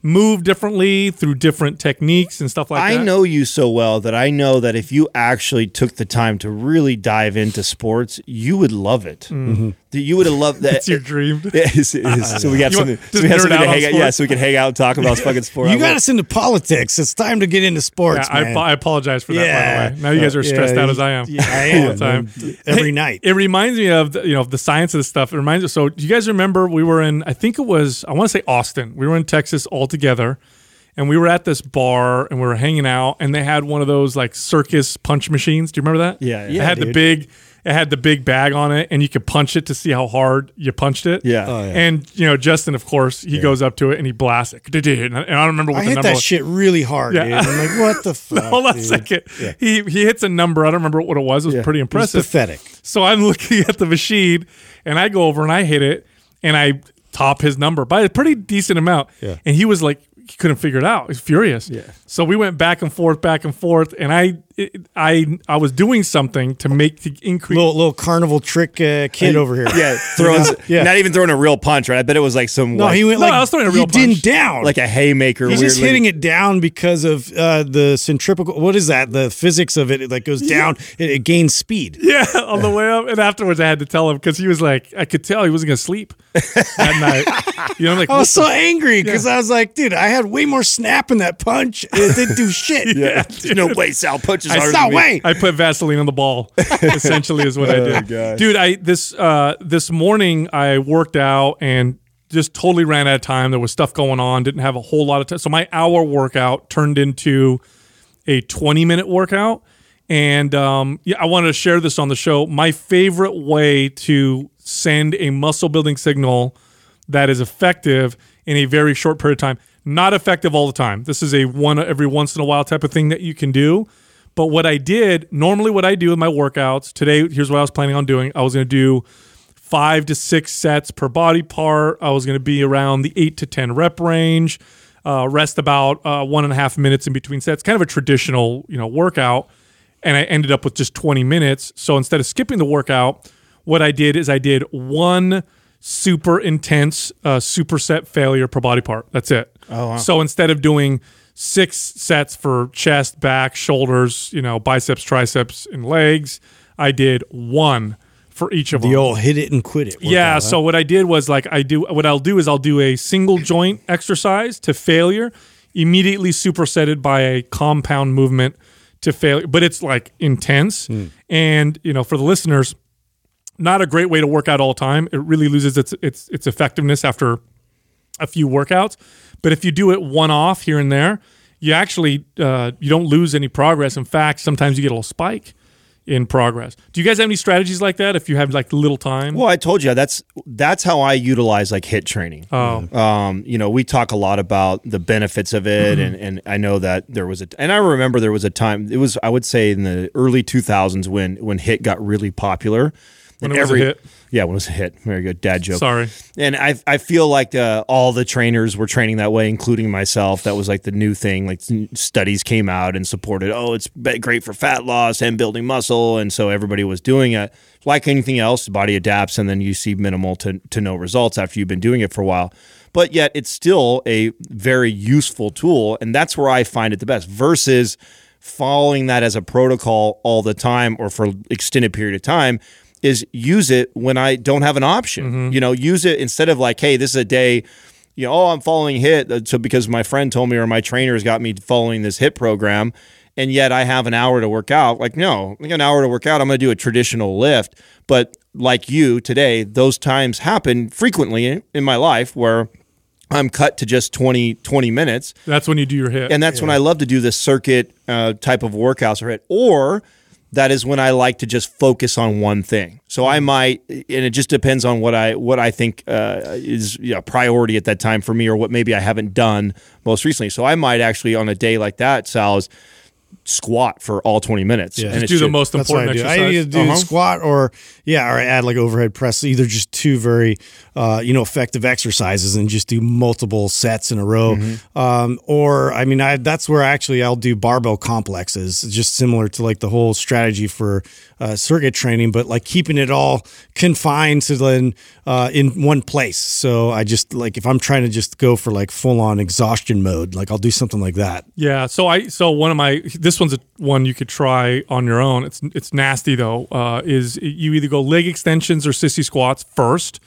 [SPEAKER 2] move differently through different techniques and stuff like
[SPEAKER 4] I
[SPEAKER 2] that.
[SPEAKER 4] I know you so well that I know that if you actually took the time to really dive into sports, you would love it. Mm-hmm. You would have loved that.
[SPEAKER 2] It's your dream.
[SPEAKER 4] It is, it is. So we
[SPEAKER 2] You want-
[SPEAKER 4] something.
[SPEAKER 2] just
[SPEAKER 4] So we have something to hang out. Yeah, so we can hang out and talk about <laughs> fucking sport. I
[SPEAKER 3] You got us into politics. It's time to get into sports,
[SPEAKER 2] Yeah, I, I apologize for that.
[SPEAKER 3] Yeah.
[SPEAKER 2] By the way, now you guys are stressed
[SPEAKER 3] Yeah,
[SPEAKER 2] out as I am.
[SPEAKER 3] yeah, I
[SPEAKER 2] all
[SPEAKER 3] am,
[SPEAKER 2] the time.
[SPEAKER 3] Every night.
[SPEAKER 2] It reminds me of the, you know the science of this stuff. It reminds me. So do you guys remember we were in? I think it was. I want to say Austin. We were in Texas all together, and we were at this bar and we were hanging out, and they had one of those like circus punch machines. Do you remember that?
[SPEAKER 4] Yeah,
[SPEAKER 2] It
[SPEAKER 4] yeah,
[SPEAKER 2] had the big. It had the big bag on it, and you could punch it to see how hard you punched it.
[SPEAKER 4] Yeah.
[SPEAKER 3] Oh, yeah.
[SPEAKER 2] And you know, Justin, of course, he goes up to it and he blasts it. And I don't remember what
[SPEAKER 3] I
[SPEAKER 2] the
[SPEAKER 3] hit
[SPEAKER 2] number
[SPEAKER 3] that
[SPEAKER 2] was.
[SPEAKER 3] shit really hard,
[SPEAKER 2] Yeah.
[SPEAKER 3] dude. I'm like, what the <laughs> fuck?
[SPEAKER 2] Hold on a second.
[SPEAKER 3] Yeah.
[SPEAKER 2] He he hits a number. I don't remember what it was. It was pretty
[SPEAKER 3] It's
[SPEAKER 2] impressive.
[SPEAKER 3] pathetic.
[SPEAKER 2] So I'm <laughs> looking at the machine and I go over and I hit it and I top his number by a pretty decent amount.
[SPEAKER 3] Yeah.
[SPEAKER 2] And he was like, he couldn't figure it out. He's furious. Yeah. So we went back and forth, back and forth, and I, it, I, I was doing something to make to increase.
[SPEAKER 3] Little little carnival trick uh, kid over here.
[SPEAKER 4] Yeah, <laughs> throwing
[SPEAKER 3] Yeah.
[SPEAKER 4] not even throwing a real punch, right? I bet it was like some
[SPEAKER 3] No,
[SPEAKER 4] like,
[SPEAKER 3] he went
[SPEAKER 2] No,
[SPEAKER 3] like
[SPEAKER 2] I was throwing a
[SPEAKER 3] he
[SPEAKER 2] real
[SPEAKER 3] didn't
[SPEAKER 2] punch.
[SPEAKER 3] down.
[SPEAKER 4] like a haymaker.
[SPEAKER 3] He's just hitting it down because of uh, the centripetal. What is that? The physics of it. It like goes down. It, it gains speed. <laughs>
[SPEAKER 2] Yeah, on the way up, and afterwards I had to tell him because he was like, I could tell he wasn't gonna sleep that <laughs> night. You know, I'm like
[SPEAKER 3] I was
[SPEAKER 2] what
[SPEAKER 3] so angry because I was like, dude, I had way more snap in that punch. It didn't do shit.
[SPEAKER 4] Yeah, there's no way Sal punches
[SPEAKER 2] I
[SPEAKER 3] saw
[SPEAKER 4] than me.
[SPEAKER 3] way.
[SPEAKER 2] I put Vaseline on the ball. <laughs> essentially, is what I did,
[SPEAKER 4] gosh.
[SPEAKER 2] dude. I this uh, this morning I worked out and just totally ran out of time. There was stuff going on. Didn't have a whole lot of time, so my hour workout turned into a twenty minute workout. And um, yeah, I wanted to share this on the show. My favorite way to send a muscle building signal that is effective in a very short period of time. Not effective all the time. This is a one every once in a while type of thing that you can do. But what I did, normally what I do with my workouts, today, here's what I was planning on doing. I was going to do five to six sets per body part. I was going to be around the eight to 10 rep range, uh, rest about uh, one and a half minutes in between sets, kind of a traditional, you know, workout. And I ended up with just 20 minutes. So instead of skipping the workout, what I did is I did one super intense uh, superset failure per body part. That's it. Oh, wow. So instead of doing six sets for chest, back, shoulders, you know, biceps, triceps, and legs, I did one for each of them.
[SPEAKER 3] The old hit it and quit it.
[SPEAKER 2] Yeah.
[SPEAKER 3] huh?
[SPEAKER 2] So what I did was like I do what I'll do is I'll do a single joint exercise to failure, immediately supersetted by a compound movement to failure. But it's like intense. Hmm. And you know, for the listeners, not a great way to work out all the time. It really loses its its its effectiveness after a few workouts. But if you do it one off here and there, you actually uh, you don't lose any progress. In fact, sometimes you get a little spike in progress. Do you guys have any strategies like that? If you have like little time,
[SPEAKER 4] Well, I told you that's that's how I utilize like hit training.
[SPEAKER 2] Oh.
[SPEAKER 4] um, you know, we talk a lot about the benefits of it,
[SPEAKER 2] Mm-hmm.
[SPEAKER 4] and and I know that there was a, and I remember there was a time. It was I would say in the early two thousands when when hit got really popular.
[SPEAKER 2] When it was a hit?
[SPEAKER 4] Yeah, when it was a hit. Very good dad joke.
[SPEAKER 2] Sorry.
[SPEAKER 4] And I I feel like uh, all the trainers were training that way, including myself. That was like the new thing. Like studies came out and supported. Oh, it's great for fat loss and building muscle, and so everybody was doing it. Like anything else, the body adapts, and then you see minimal to to no results after you've been doing it for a while. But yet, it's still a very useful tool, and that's where I find it the best. Versus following that as a protocol all the time or for extended period of time is use it when I don't have an option. You know, use it instead of like, hey, this is a day, you know, oh, I'm following hit. uh, So because my friend told me or my trainer's got me following this hit program, and yet I have an hour to work out. Like, no, I got an hour to work out. I'm going to do a traditional lift. But like you today, those times happen frequently in my life where I'm cut to just 20, 20 minutes.
[SPEAKER 2] That's when you do your hit.
[SPEAKER 4] And that's when I love to do this circuit uh, type of workouts or hit. Or that is when I like to just focus on one thing. So I might, and it just depends on what I what I think uh, is you know, priority at that time for me, or what maybe I haven't done most recently. So I might actually on a day like that, Sal, is squat for all 20 minutes.
[SPEAKER 3] Yeah.
[SPEAKER 4] and
[SPEAKER 2] Just
[SPEAKER 4] it's
[SPEAKER 2] do the most
[SPEAKER 3] That's I
[SPEAKER 2] important
[SPEAKER 3] do. I
[SPEAKER 2] exercise.
[SPEAKER 3] either do
[SPEAKER 4] Uh-huh.
[SPEAKER 3] squat or yeah, or I add like overhead press. Either just two very uh, you know effective exercises and just do multiple sets in a row.
[SPEAKER 2] Mm-hmm.
[SPEAKER 3] Um, or I mean, I that's where actually I'll do barbell complexes, just similar to like the whole strategy for uh, circuit training, but like keeping it all confined to then uh, in one place. So I just like if I'm trying to just go for like full on exhaustion mode, like I'll do something like that.
[SPEAKER 2] Yeah. So I so one of my this one's a, one you could try on your own. It's it's nasty though. Uh, is you either go leg extensions or sissy squats first,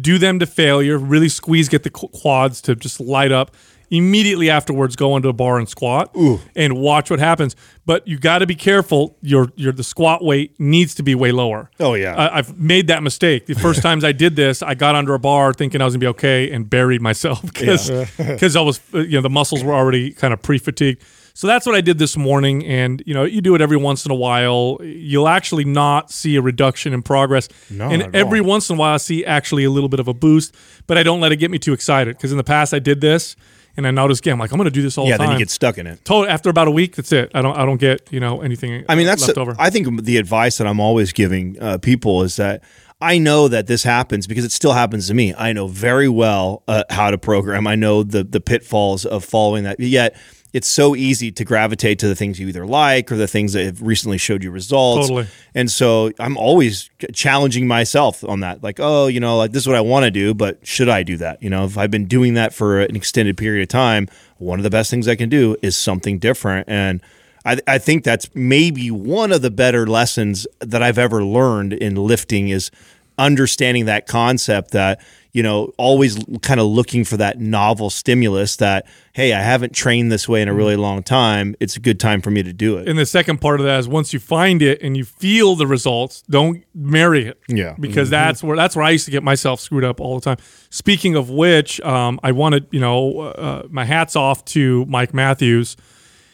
[SPEAKER 2] do them to failure, really squeeze, get the quads to just light up. Immediately afterwards, go into a bar and squat and watch what happens. But you got to be careful. Your your the squat weight needs to be way lower.
[SPEAKER 4] Oh, yeah.
[SPEAKER 2] I, I've made that mistake. The first <laughs> times I did this, I got under a bar thinking I was gonna be okay and buried myself <laughs> because because <laughs> I was uh, you know the muscles were already kind of pre fatigued. So that's what I did this morning, and you know you do it every once in a while. You'll actually not see a reduction in progress,
[SPEAKER 4] No,
[SPEAKER 2] and every
[SPEAKER 4] all.
[SPEAKER 2] once in a while I see actually a little bit of a boost. But I don't let it get me too excited because in the past I did this, and I noticed again I'm like I'm gonna do this all
[SPEAKER 4] yeah,
[SPEAKER 2] the time.
[SPEAKER 4] then you get stuck in it.
[SPEAKER 2] Totally, after about a week, that's it. I don't I don't get you know anything.
[SPEAKER 4] I mean, that's
[SPEAKER 2] left over.
[SPEAKER 4] I think the advice that I'm always giving uh, people is that I know that this happens because it still happens to me. I know very well uh, how to program. I know the the pitfalls of following that. Yet it's so easy to gravitate to the things you either like or the things that have recently showed you results.
[SPEAKER 2] Totally.
[SPEAKER 4] And so I'm always challenging myself on that. Like, oh, you know, like this is what I want to do, but should I do that? You know, if I've been doing that for an extended period of time, one of the best things I can do is something different. And I, I think that's maybe one of the better lessons that I've ever learned in lifting is understanding that concept that you know always kind of looking for that novel stimulus that hey i haven't trained this way in a really long time it's a good time for me to do it
[SPEAKER 2] and the second part of that is once you find it and you feel the results, don't marry it.
[SPEAKER 4] Yeah.
[SPEAKER 2] because that's where that's where I used to get myself screwed up all the time. Speaking of which, um, I wanted you know uh, my hats off to Mike Matthews.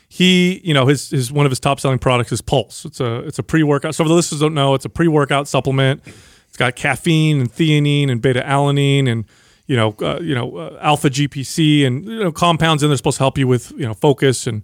[SPEAKER 2] He, you know, his his one of his top selling products is Pulse. It's a it's a pre workout. So for the listeners don't know, it's a pre workout supplement. It's got caffeine and theanine and beta alanine and you know uh, you know uh, alpha GPC and you know compounds in there supposed to help you with you know focus and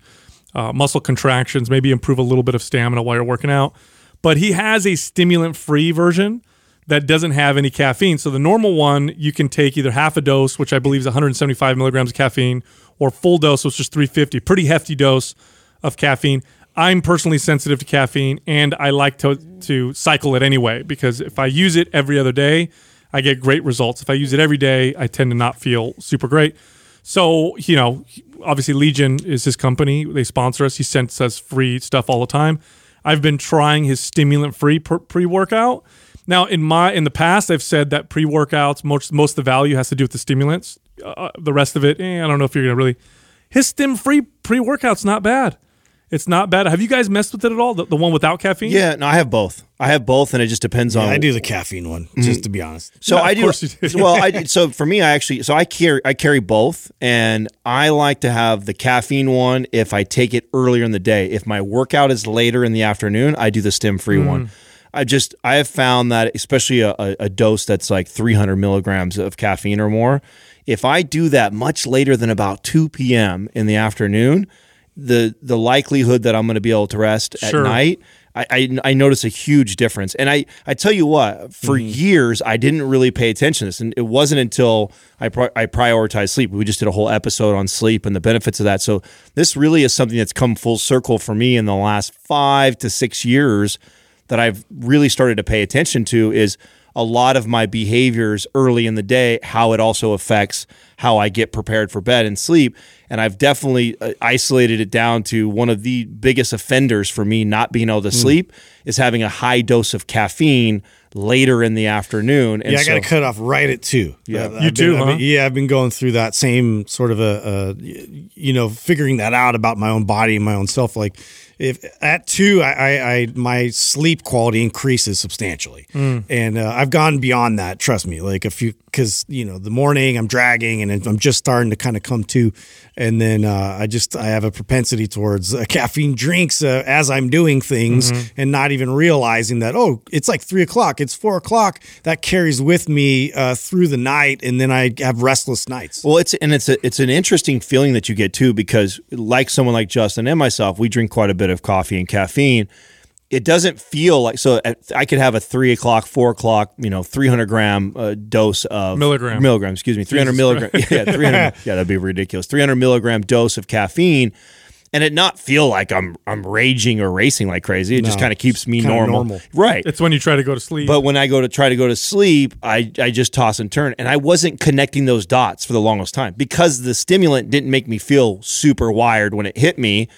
[SPEAKER 2] uh, muscle contractions, maybe improve a little bit of stamina while you're working out. But he has a stimulant free version that doesn't have any caffeine. So the normal one, you can take either half a dose, which I believe is 175 milligrams of caffeine, or full dose, which is 350. Pretty hefty dose of caffeine. I'm personally sensitive to caffeine, and I like to to cycle it anyway because if I use it every other day, I get great results. If I use it every day, I tend to not feel super great. So, you know, obviously Legion is his company. They sponsor us. He sends us free stuff all the time. I've been trying his stimulant free pre workout. Now, in my in the past, I've said that pre workouts most most of the value has to do with the stimulants. Uh, the rest of it, eh, I don't know if you're gonna really. His stim free pre workout's not bad. It's not bad. Have you guys messed with it at all? The, the one without caffeine?
[SPEAKER 4] Yeah, no, I have both. I have both, and it just depends on.
[SPEAKER 3] I do the caffeine one, just to be honest.
[SPEAKER 4] So
[SPEAKER 2] Yeah,
[SPEAKER 4] I
[SPEAKER 2] of
[SPEAKER 4] do.
[SPEAKER 2] course you do.
[SPEAKER 4] well, I so for me, I actually so I carry I carry both, and I like to have the caffeine one if I take it earlier in the day. If my workout is later in the afternoon, I do the stim free
[SPEAKER 2] Mm.
[SPEAKER 4] one. I just I have found that especially a, a, a dose that's like 300 milligrams of caffeine or more. If I do that much later than about 2 p.m. in the afternoon, the the likelihood that I'm going to be able to rest
[SPEAKER 2] Sure.
[SPEAKER 4] at night I, I, I notice a huge difference. And I, I tell you what, for mm-hmm. years, I didn't really pay attention to this. And it wasn't until I, pri- I prioritized sleep. We just did a whole episode on sleep and the benefits of that. So this really is something that's come full circle for me in the last five to six years that I've really started to pay attention to is a lot of my behaviors early in the day, how it also affects how I get prepared for bed and sleep. And I've definitely uh, isolated it down to one of the biggest offenders for me not being able to sleep is having a high dose of caffeine later in the afternoon. And
[SPEAKER 3] Yeah, I got to
[SPEAKER 4] so-
[SPEAKER 3] cut off right at two.
[SPEAKER 4] Yeah.
[SPEAKER 3] I've-
[SPEAKER 2] You
[SPEAKER 3] I've been-
[SPEAKER 2] too,
[SPEAKER 3] I've been-
[SPEAKER 2] huh?
[SPEAKER 3] yeah, I've been going through that same sort of a, a, you know, figuring that out about my own body and my own self. Like, if at two, I, I, I my sleep quality increases substantially,
[SPEAKER 2] Mm.
[SPEAKER 3] and uh, I've gone beyond that. Trust me, like a few because you know the morning I'm dragging and I'm just starting to kind of come to, and then uh, I just I have a propensity towards uh, <laughs> caffeine drinks uh, as I'm doing things
[SPEAKER 2] Mm-hmm.
[SPEAKER 3] and not even realizing that oh it's like three o'clock, it's four o'clock. That carries with me uh, through the night, and then I have restless nights.
[SPEAKER 4] Well, it's and it's a, it's an interesting feeling that you get too because like someone like Justin and myself, we drink quite a bit of coffee and caffeine. It doesn't feel like so. At, I could have a three o'clock, four o'clock, you know, three hundred gram uh, dose of
[SPEAKER 2] Milligram.
[SPEAKER 4] milligram. Excuse me, three hundred milligram. Yeah, three hundred. <laughs> yeah, that'd be ridiculous. Three hundred milligram dose of caffeine, and it not feel like I'm I'm raging or racing like crazy. It just kind of keeps me normal.
[SPEAKER 3] normal.
[SPEAKER 4] Right.
[SPEAKER 2] It's when you try to go to sleep.
[SPEAKER 4] But when I go to try to go to sleep, I, I just toss and turn. And I wasn't connecting those dots for the longest time because the stimulant didn't make me feel super wired when it hit me.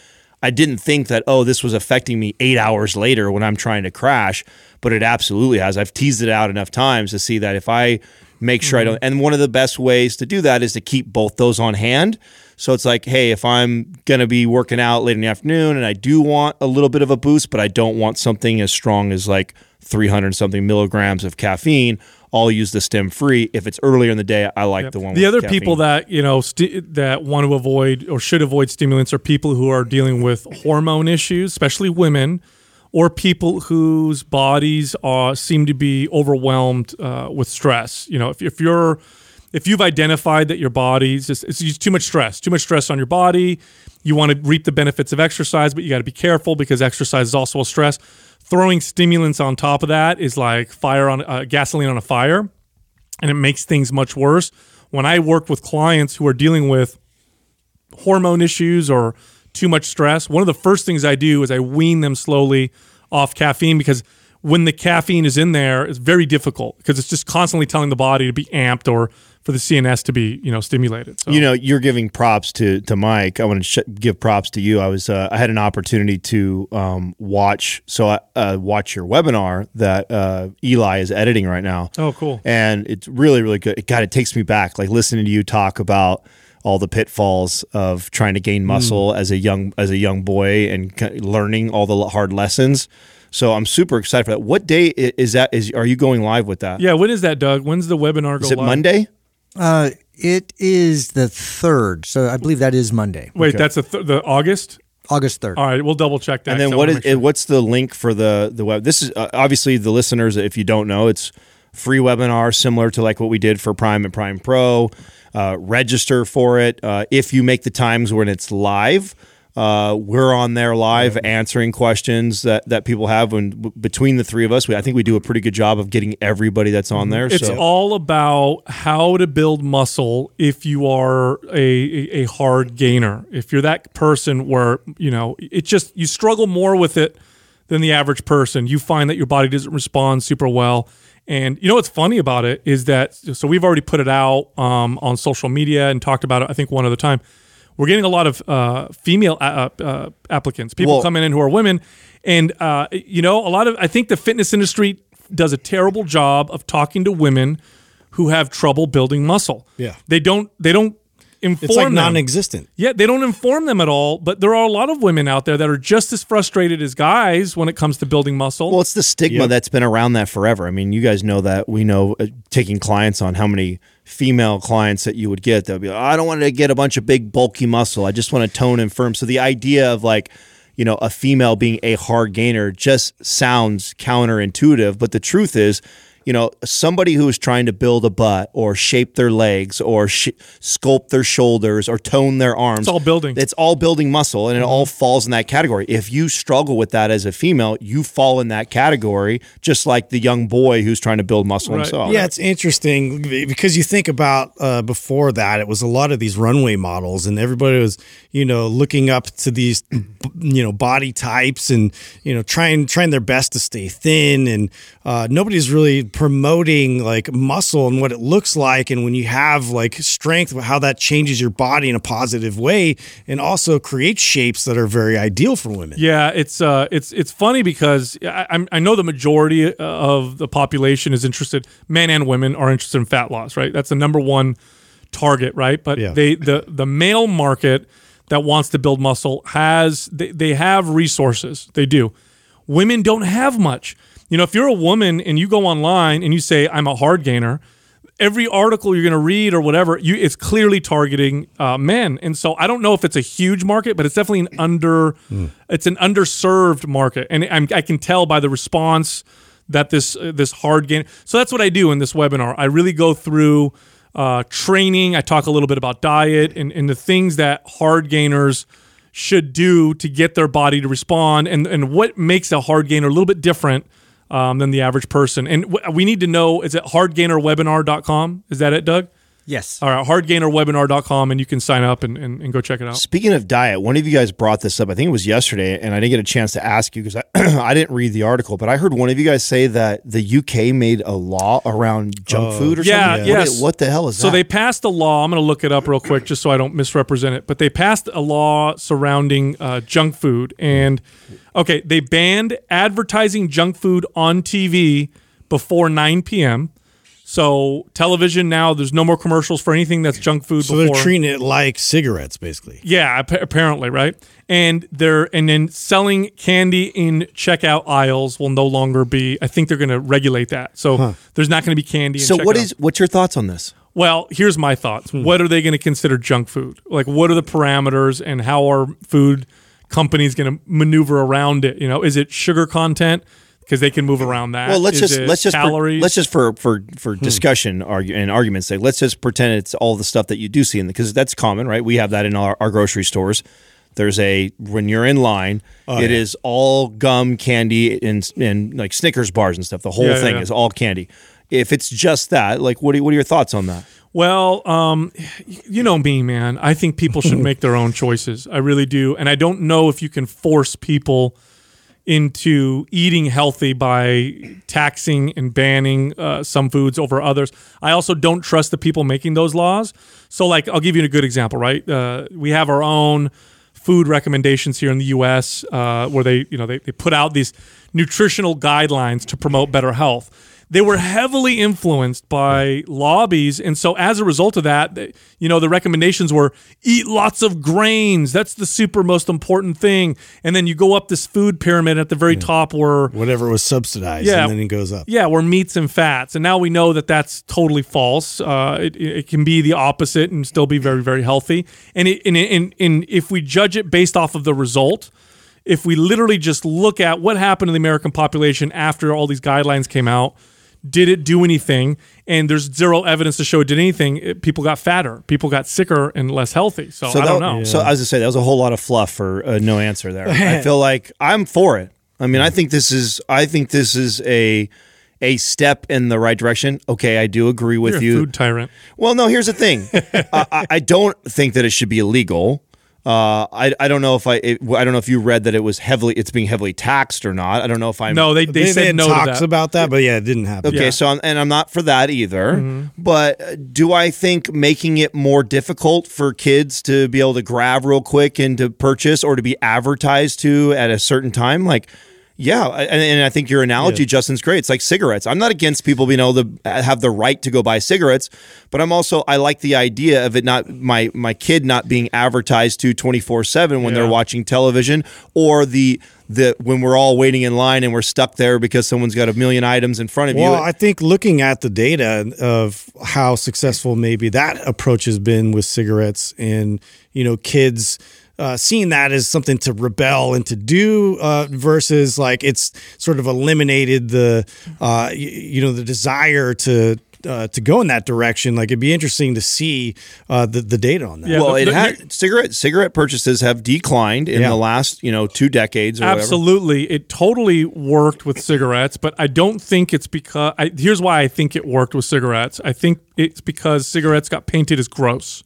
[SPEAKER 4] I didn't think that, oh, this was affecting me eight hours later when I'm trying to crash, but it absolutely has. I've teased it out enough times to see that if I make sure I don't, mm-hmm. and one of the best ways to do that is to keep both those on hand. So it's like, hey, if I'm going to be working out late in the afternoon and I do want a little bit of a boost, but I don't want something as strong as like 300 something milligrams of caffeine, I'll use the stem free. If it's earlier in the day, I like the one.
[SPEAKER 2] the
[SPEAKER 4] with
[SPEAKER 2] other
[SPEAKER 4] caffeine.
[SPEAKER 2] people that you know sti- that want to avoid or should avoid stimulants are people who are dealing with hormone issues, especially women, or people whose bodies are seem to be overwhelmed uh, with stress. You know, if, if you're if you've identified that your body's just it's just too much stress, too much stress on your body, you want to reap the benefits of exercise, but you got to be careful because exercise is also a stress. Throwing stimulants on top of that is like fire on uh, gasoline on a fire and it makes things much worse. When I work with clients who are dealing with hormone issues or too much stress, one of the first things I do is I wean them slowly off caffeine because when the caffeine is in there, it's very difficult because it's just constantly telling the body to be amped or for the CNS to be, you know, stimulated. So
[SPEAKER 4] you know you're giving props to to Mike. I want to sh- give props to you. I was uh, I had an opportunity to um, watch so I uh, watch your webinar that uh, Eli is editing right now.
[SPEAKER 2] Oh, cool.
[SPEAKER 4] And it's really really good. It, God, it takes me back like listening to you talk about all the pitfalls of trying to gain muscle as a young as a young boy and learning all the hard lessons. So I'm super excited for that. What day is that? Is are you going live with that?
[SPEAKER 2] yeah, when is that, Doug? When's the webinar go
[SPEAKER 4] Is it
[SPEAKER 2] live?
[SPEAKER 4] Monday?
[SPEAKER 5] Uh, it is the third, so I believe that is Monday,
[SPEAKER 2] Wait, that's the th- the August.
[SPEAKER 5] August third.
[SPEAKER 2] All right, we'll double check that.
[SPEAKER 4] And then
[SPEAKER 2] 'cause I
[SPEAKER 4] what
[SPEAKER 2] wanna
[SPEAKER 4] is
[SPEAKER 2] make sure.
[SPEAKER 4] what's the link for the the web? This is uh, obviously the listeners. If you don't know, it's free webinar similar to like what we did for Prime and Prime Pro. Uh, register for it uh, if you make the times when it's live. Uh, we're on there live answering questions that, that people have. And w- between the three of us, we, I think we do a pretty good job of getting everybody that's on there.
[SPEAKER 2] It's
[SPEAKER 4] so
[SPEAKER 2] all about how to build muscle if you are a, a, a hard gainer. If you're that person where, you know, it just, you struggle more with it than the average person. You find that your body doesn't respond super well. And you know what's funny about it is that, so we've already put it out um, on social media and talked about it, I think, one other time. We're getting a lot of uh, female uh, uh, applicants, people
[SPEAKER 4] Well-
[SPEAKER 2] coming in who are women. And, uh, you know, a lot of, I think the fitness industry does a terrible job of talking to women who have trouble building muscle.
[SPEAKER 3] Yeah.
[SPEAKER 2] They don't, they don't inform
[SPEAKER 3] It's like
[SPEAKER 2] them.
[SPEAKER 3] non-existent.
[SPEAKER 2] Yeah, they don't inform them at all. But there are a lot of women out there that are just as frustrated as guys when it comes to building muscle.
[SPEAKER 4] Well, it's the stigma
[SPEAKER 3] Yep.
[SPEAKER 4] that's been around that forever. I mean, you guys know that. We know uh, taking clients on how many female clients that you would get that would be like, I don't want to get a bunch of big, bulky muscle. I just want to tone and firm. So the idea of like, you know, a female being a hard gainer just sounds counterintuitive. But the truth is, you know, somebody who is trying to build a butt or shape their legs or sh- sculpt their shoulders or tone their arms.
[SPEAKER 2] It's all building.
[SPEAKER 4] It's all building muscle and it all
[SPEAKER 3] Mm-hmm.
[SPEAKER 4] falls in that category. If you struggle with that as a female, you fall in that category, just like the young boy who's trying to build muscle
[SPEAKER 2] Right.
[SPEAKER 4] himself.
[SPEAKER 3] Yeah, it's interesting because you think about uh, before that, it was a lot of these runway models, and everybody was, you know, looking up to these, you know, body types, and you know, trying trying their best to stay thin, and uh, nobody's really promoting like muscle and what it looks like, and when you have like strength, how that changes your body in a positive way, and also creates shapes that are very ideal for women.
[SPEAKER 2] Yeah, it's uh, it's it's funny because I, I'm- I know the majority of the population is interested. Men and women are interested in fat loss, right? That's the number one target, right? But
[SPEAKER 3] Yeah.
[SPEAKER 2] they the the male market that wants to build muscle has they, they have resources. They do. Women don't have much. You know, if you're a woman and you go online and you say I'm a hard gainer, every article you're going to read or whatever, you it's clearly targeting uh, men. And so I don't know if it's a huge market, but it's definitely an under it's an underserved market, and I'm, I can tell by the response that this uh, this hard gain. So that's what I do in this webinar. I really go through uh, training. I talk a little bit about diet and, and the things that hard gainers should do to get their body to respond, and and what makes a hard gainer a little bit different um, than the average person. And w- we need to know is it hardgainerwebinar.com? Is that it, Doug?
[SPEAKER 5] Yes.
[SPEAKER 2] All right, hardgainerwebinar.com, and you can sign up and, and, and go check it out.
[SPEAKER 4] Speaking of diet, one of you guys brought this up. I think it was yesterday, and I didn't get a chance to ask you because I, <clears throat> I didn't read the article. But I heard one of you guys say that the UK made a law around junk food or
[SPEAKER 2] yeah,
[SPEAKER 4] something.
[SPEAKER 2] yes.
[SPEAKER 4] What, what the hell is
[SPEAKER 2] So
[SPEAKER 4] that?
[SPEAKER 2] they passed a law. I'm going to look it up real quick just so I don't misrepresent it. But they passed a law surrounding uh, junk food. And okay, they banned advertising junk food on TV before 9 p.m. So television now, there's no more commercials for anything that's junk food.
[SPEAKER 3] So
[SPEAKER 2] before.
[SPEAKER 3] they're treating it like cigarettes, basically.
[SPEAKER 2] Yeah, ap- apparently, right? And they're and then selling candy in checkout aisles will no longer be. I think they're going to regulate that. So there's not going to be candy. In
[SPEAKER 4] so what
[SPEAKER 2] checkout.
[SPEAKER 4] is what's your thoughts on this?
[SPEAKER 2] Well, here's my thoughts. Hmm. What are they going to consider junk food? Like, what are the parameters, and how are food companies going to maneuver around it? You know, is it sugar content? Because they can move around that.
[SPEAKER 4] Well, let's
[SPEAKER 2] Is
[SPEAKER 4] just let's just for,
[SPEAKER 2] calories.
[SPEAKER 4] let's just for for for discussion argue, and argument's sake, let's just pretend it's all the stuff that you do see in because that's common, right? We have that in our, our grocery stores. There's a when you're in line, it is all gum, candy, and and like Snickers bars and stuff. The whole
[SPEAKER 2] Yeah, yeah,
[SPEAKER 4] thing
[SPEAKER 2] yeah.
[SPEAKER 4] is all candy. If it's just that, like, what are, what are your thoughts on that?
[SPEAKER 2] Well, um, you know me, man. I think people should <laughs> make their own choices. I really do, and I don't know if you can force people into eating healthy by taxing and banning uh, some foods over others. I also don't trust the people making those laws. So, like, I'll give you a good example. Right, uh, we have our own food recommendations here in the U.S. Uh, where they, you know, they, they put out these nutritional guidelines to promote better health they were heavily influenced by lobbies and so as a result of that they- you know the recommendations were eat lots of grains that's the super most important thing and then you go up this food pyramid at the very top where
[SPEAKER 3] Whatever was subsidized,
[SPEAKER 2] Yeah.
[SPEAKER 3] and then it goes up.
[SPEAKER 2] yeah, where meats and fats, and now we know that that's totally false. Uh, it, it can be the opposite and still be very, very healthy. And it, and, and, and if we judge it based off of the result, if we literally just look at what happened to the American population after all these guidelines came out, did it do anything? And there's zero evidence to show it did anything. It- people got fatter, people got sicker and less healthy. So, I
[SPEAKER 4] that,
[SPEAKER 2] don't know.
[SPEAKER 4] So as I say, that was a whole lot of fluff for uh, no answer there. I <laughs> feel like I'm for it. I mean, I think this is I think this is a a step in the right direction. Okay, I do agree with
[SPEAKER 2] You're a
[SPEAKER 4] you.
[SPEAKER 2] food tyrant.
[SPEAKER 4] Well, no, here's the thing. <laughs> I, I don't think that it should be illegal. Uh, I, I don't know if I it, I don't know if you read that it was heavily it's being heavily taxed or not. I don't know if I'm
[SPEAKER 2] No, they, they,
[SPEAKER 3] They,
[SPEAKER 2] said
[SPEAKER 3] had
[SPEAKER 2] no to
[SPEAKER 3] talks
[SPEAKER 2] that.
[SPEAKER 3] about that, but yeah, it didn't happen.
[SPEAKER 4] Okay,
[SPEAKER 2] Yeah. Mm-hmm.
[SPEAKER 4] so I'm, and I'm not for that either. But uh, do I think making it more difficult for kids to be able to grab real quick and to purchase or to be advertised to at a certain time, like? Yeah, and, and I think your analogy, Justin's great. It's like cigarettes. I'm not against people being able to uh, have the right to go buy cigarettes, but I'm also I like the idea of it not my my kid not being advertised to 24 seven when
[SPEAKER 2] Yeah.
[SPEAKER 4] they're watching television or the the when we're all waiting in line and we're stuck there because someone's got a million items in front of
[SPEAKER 3] Well,
[SPEAKER 4] you.
[SPEAKER 3] Well, I think looking at the data of how successful maybe that approach has been with cigarettes and, you know, kids uh, seeing that as something to rebel and to do uh, versus like it's sort of eliminated the, uh, y- you know, the desire to. Uh, to go in that direction, like it'd be interesting to see uh, the the data on that.
[SPEAKER 2] Yeah,
[SPEAKER 4] well,
[SPEAKER 2] the-
[SPEAKER 4] it
[SPEAKER 2] the-
[SPEAKER 4] had cigarette cigarette purchases have declined in
[SPEAKER 3] Yeah.
[SPEAKER 4] the last you know two decades. Or whatever.
[SPEAKER 2] Absolutely, it totally worked with cigarettes, but I don't think it's because. I, here's why I think it worked with cigarettes. I think it's because cigarettes got painted as gross.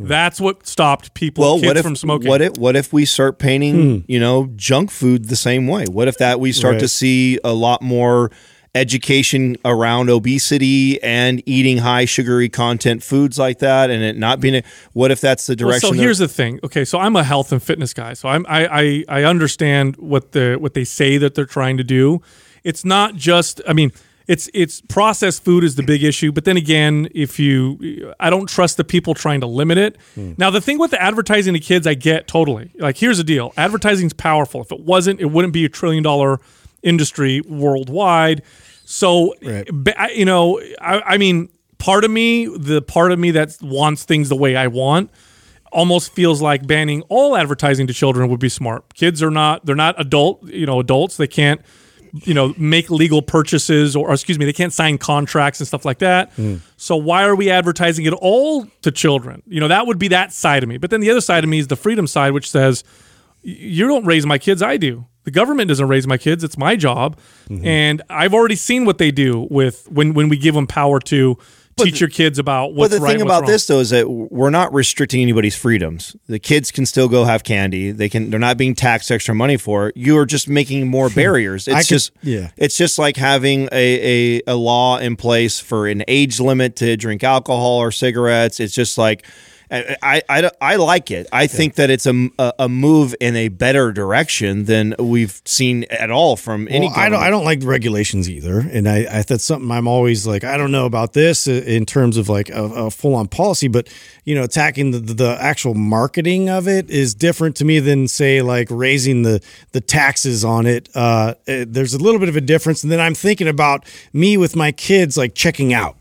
[SPEAKER 2] Mm. That's what stopped people,
[SPEAKER 4] Well,
[SPEAKER 2] kids
[SPEAKER 4] what if
[SPEAKER 2] from smoking.
[SPEAKER 4] what if what if we start painting hmm. you know junk food the same way? What if that we start to see a lot more education around obesity and eating high sugary content foods like that, and it not being a, what if that's the
[SPEAKER 2] Well,
[SPEAKER 4] direction?
[SPEAKER 2] so here's the thing. Okay, so I'm a health and fitness guy, so I'm, I, I I understand what the what they say that they're trying to do. It's not just. I mean, it's it's processed food is the big issue, but then again, if you, I don't trust the people trying to limit it. Hmm. Now, the thing with the advertising to kids, I get totally. Like, here's the deal: advertising's powerful. If it wasn't, it wouldn't be a trillion dollar industry worldwide. So, I- you know, I, I mean, part of me, the part of me that wants things the way I want, almost feels like banning all advertising to children would be smart. Kids are not they're not adult, you know, adults. They can't you know make legal purchases or, or excuse me, they can't sign contracts and stuff like that. Hmm. So why are we advertising it all to children? You know, that would be that side of me. But then the other side of me is the freedom side which says you don't raise my kids, I do. The government doesn't raise my kids, it's my job. Mm-hmm. And I've already seen what they do with when when we give them power to teach your kids about what's But
[SPEAKER 4] the
[SPEAKER 2] right
[SPEAKER 4] thing about
[SPEAKER 2] wrong.
[SPEAKER 4] this though is that we're not restricting anybody's freedoms. The kids can still go have candy. They can. They're not being taxed extra money for it. You are just making more <laughs> barriers. It's
[SPEAKER 3] could-
[SPEAKER 4] just
[SPEAKER 3] yeah.
[SPEAKER 4] It's just like having a, a a law in place for an age limit to drink alcohol or cigarettes. It's just like. I, I, I, I like it. I think that it's a, a, move in a better direction than we've seen at all from any.
[SPEAKER 3] Well, I don't. I don't like regulations either, and I, I that's something I'm always like. I don't know about this in terms of like a, a full on policy, but you know, attacking the, the actual marketing of it is different to me than say like raising the the taxes on it. Uh, there's a little bit of a difference, and then I'm thinking about me with my kids like checking out.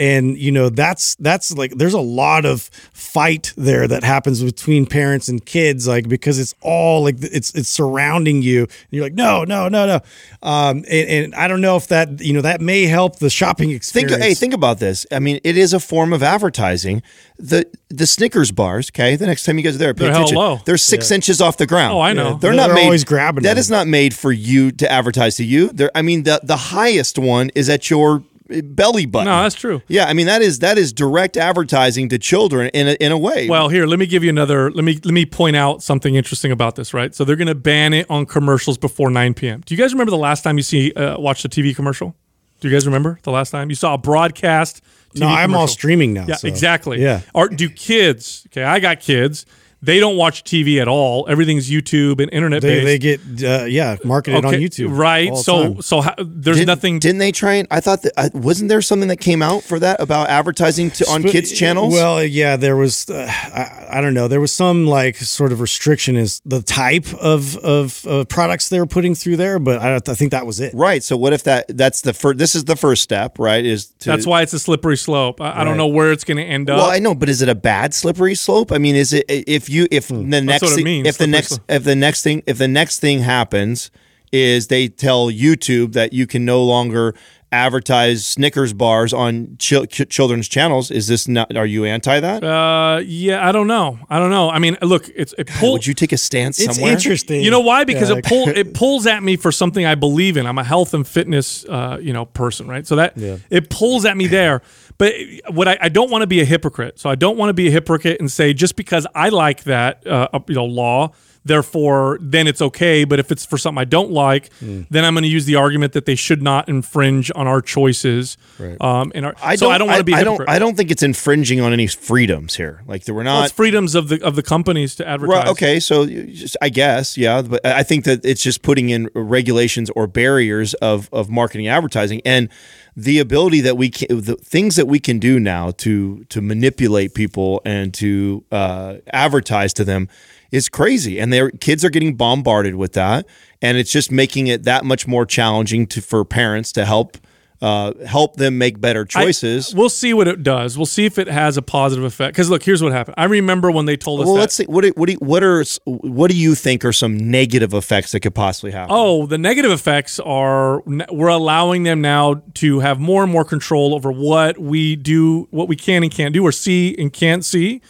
[SPEAKER 3] And you know that's that's like there's a lot of fight there that happens between parents and kids like because it's all like it's it's surrounding you and you're like no no no no um and, and I don't know if that you know that may help the shopping
[SPEAKER 4] Think,
[SPEAKER 3] experience
[SPEAKER 4] hey, think about this. I mean, it is a form of advertising. The the Snickers bars, okay. The next time you guys are there, pay
[SPEAKER 2] They're
[SPEAKER 4] attention.
[SPEAKER 2] low.
[SPEAKER 4] They're six inches off the ground.
[SPEAKER 2] Oh, I know.
[SPEAKER 4] They're,
[SPEAKER 3] They're
[SPEAKER 4] not made,
[SPEAKER 3] always grabbing
[SPEAKER 4] That
[SPEAKER 3] them.
[SPEAKER 4] is not made for you to advertise to you. They're, I mean, the the highest one is at your belly button.
[SPEAKER 2] No, that's true.
[SPEAKER 4] Yeah, I mean that is that is direct advertising to children in a, in a way.
[SPEAKER 2] Well, here, let me give you another. Let me let me point out something interesting about this. Right, so they're going to ban it on commercials before 9 p.m. Do you guys remember the last time you see uh, watched a TV commercial? Do you guys remember the last time you saw a broadcast? TV
[SPEAKER 3] no I'm all streaming now
[SPEAKER 2] Yeah,
[SPEAKER 3] so.
[SPEAKER 2] exactly.
[SPEAKER 3] yeah
[SPEAKER 2] Are do kids? Okay, I got kids. They don't watch TV at all. Everything's YouTube and internet
[SPEAKER 3] they, they get uh, yeah marketed on YouTube
[SPEAKER 2] right?
[SPEAKER 3] all the
[SPEAKER 2] So
[SPEAKER 3] time.
[SPEAKER 2] so how, there's
[SPEAKER 4] Didn't-
[SPEAKER 2] nothing.
[SPEAKER 4] Didn't they try and I thought that uh, wasn't there something that came out for that about advertising to, on
[SPEAKER 3] But-
[SPEAKER 4] kids channels?
[SPEAKER 3] Well, yeah, there was. Uh, I, I don't know. There was some like sort of restriction is the type of of uh, products they were putting through there, but I, I think that was it.
[SPEAKER 4] Right. So what if that that's the first this is the first step, right? Is to
[SPEAKER 2] that's why it's a slippery slope. I, I don't know where it's going to end up.
[SPEAKER 4] Well, I know, but is it a bad slippery slope? I mean, is it if you if the next thing, if the
[SPEAKER 2] slippery
[SPEAKER 4] next
[SPEAKER 2] slope.
[SPEAKER 4] if the next thing if the next thing happens is they tell YouTube that you can no longer advertise Snickers bars on chil- ch- children's channels, is this not are you anti that?
[SPEAKER 2] uh, yeah, I don't know. I don't know. I mean, look, it's it pull,
[SPEAKER 4] Would you take a stance
[SPEAKER 3] It's
[SPEAKER 4] somewhere?
[SPEAKER 3] interesting.
[SPEAKER 2] You know why? Because
[SPEAKER 3] Yeah,
[SPEAKER 2] it pull <laughs> it pulls at me for something I believe in. I'm a health and fitness, uh, you know, person, right? So that it pulls at me there. But what I, I don't want to be a hypocrite. So I don't want to be a hypocrite and say just because I like that, uh, you know, law Therefore, then it's okay. But if it's for something I don't like,
[SPEAKER 3] Hmm.
[SPEAKER 2] then I'm going to use the argument that they should not infringe on our choices. Um, and our,
[SPEAKER 4] I
[SPEAKER 2] so
[SPEAKER 4] don't.
[SPEAKER 2] I don't want to be. a
[SPEAKER 4] I don't. I don't think it's infringing on any freedoms here. Like we're
[SPEAKER 2] Well,
[SPEAKER 4] not.
[SPEAKER 2] it's freedoms of the of the companies to advertise.
[SPEAKER 4] Right, okay, so just, I guess, yeah, but I think that it's just putting in regulations or barriers of of marketing and advertising, and the ability that we can, the things that we can do now to to manipulate people and to uh, advertise to them is crazy, and their kids are getting bombarded with that, and it's just making it that much more challenging to for parents to help. Uh, help them make better
[SPEAKER 2] I-
[SPEAKER 4] choices.
[SPEAKER 2] we'll see what it does. We'll see if it has a positive effect. Because look, here's what happened. I remember when they told us.
[SPEAKER 4] well,
[SPEAKER 2] that,
[SPEAKER 4] let's see. What do, what do, what are what do you think are some negative effects that could possibly happen?
[SPEAKER 2] Oh, the negative effects are we're allowing them now to have more and more control over what we do, what we can and can't do, or see and can't see.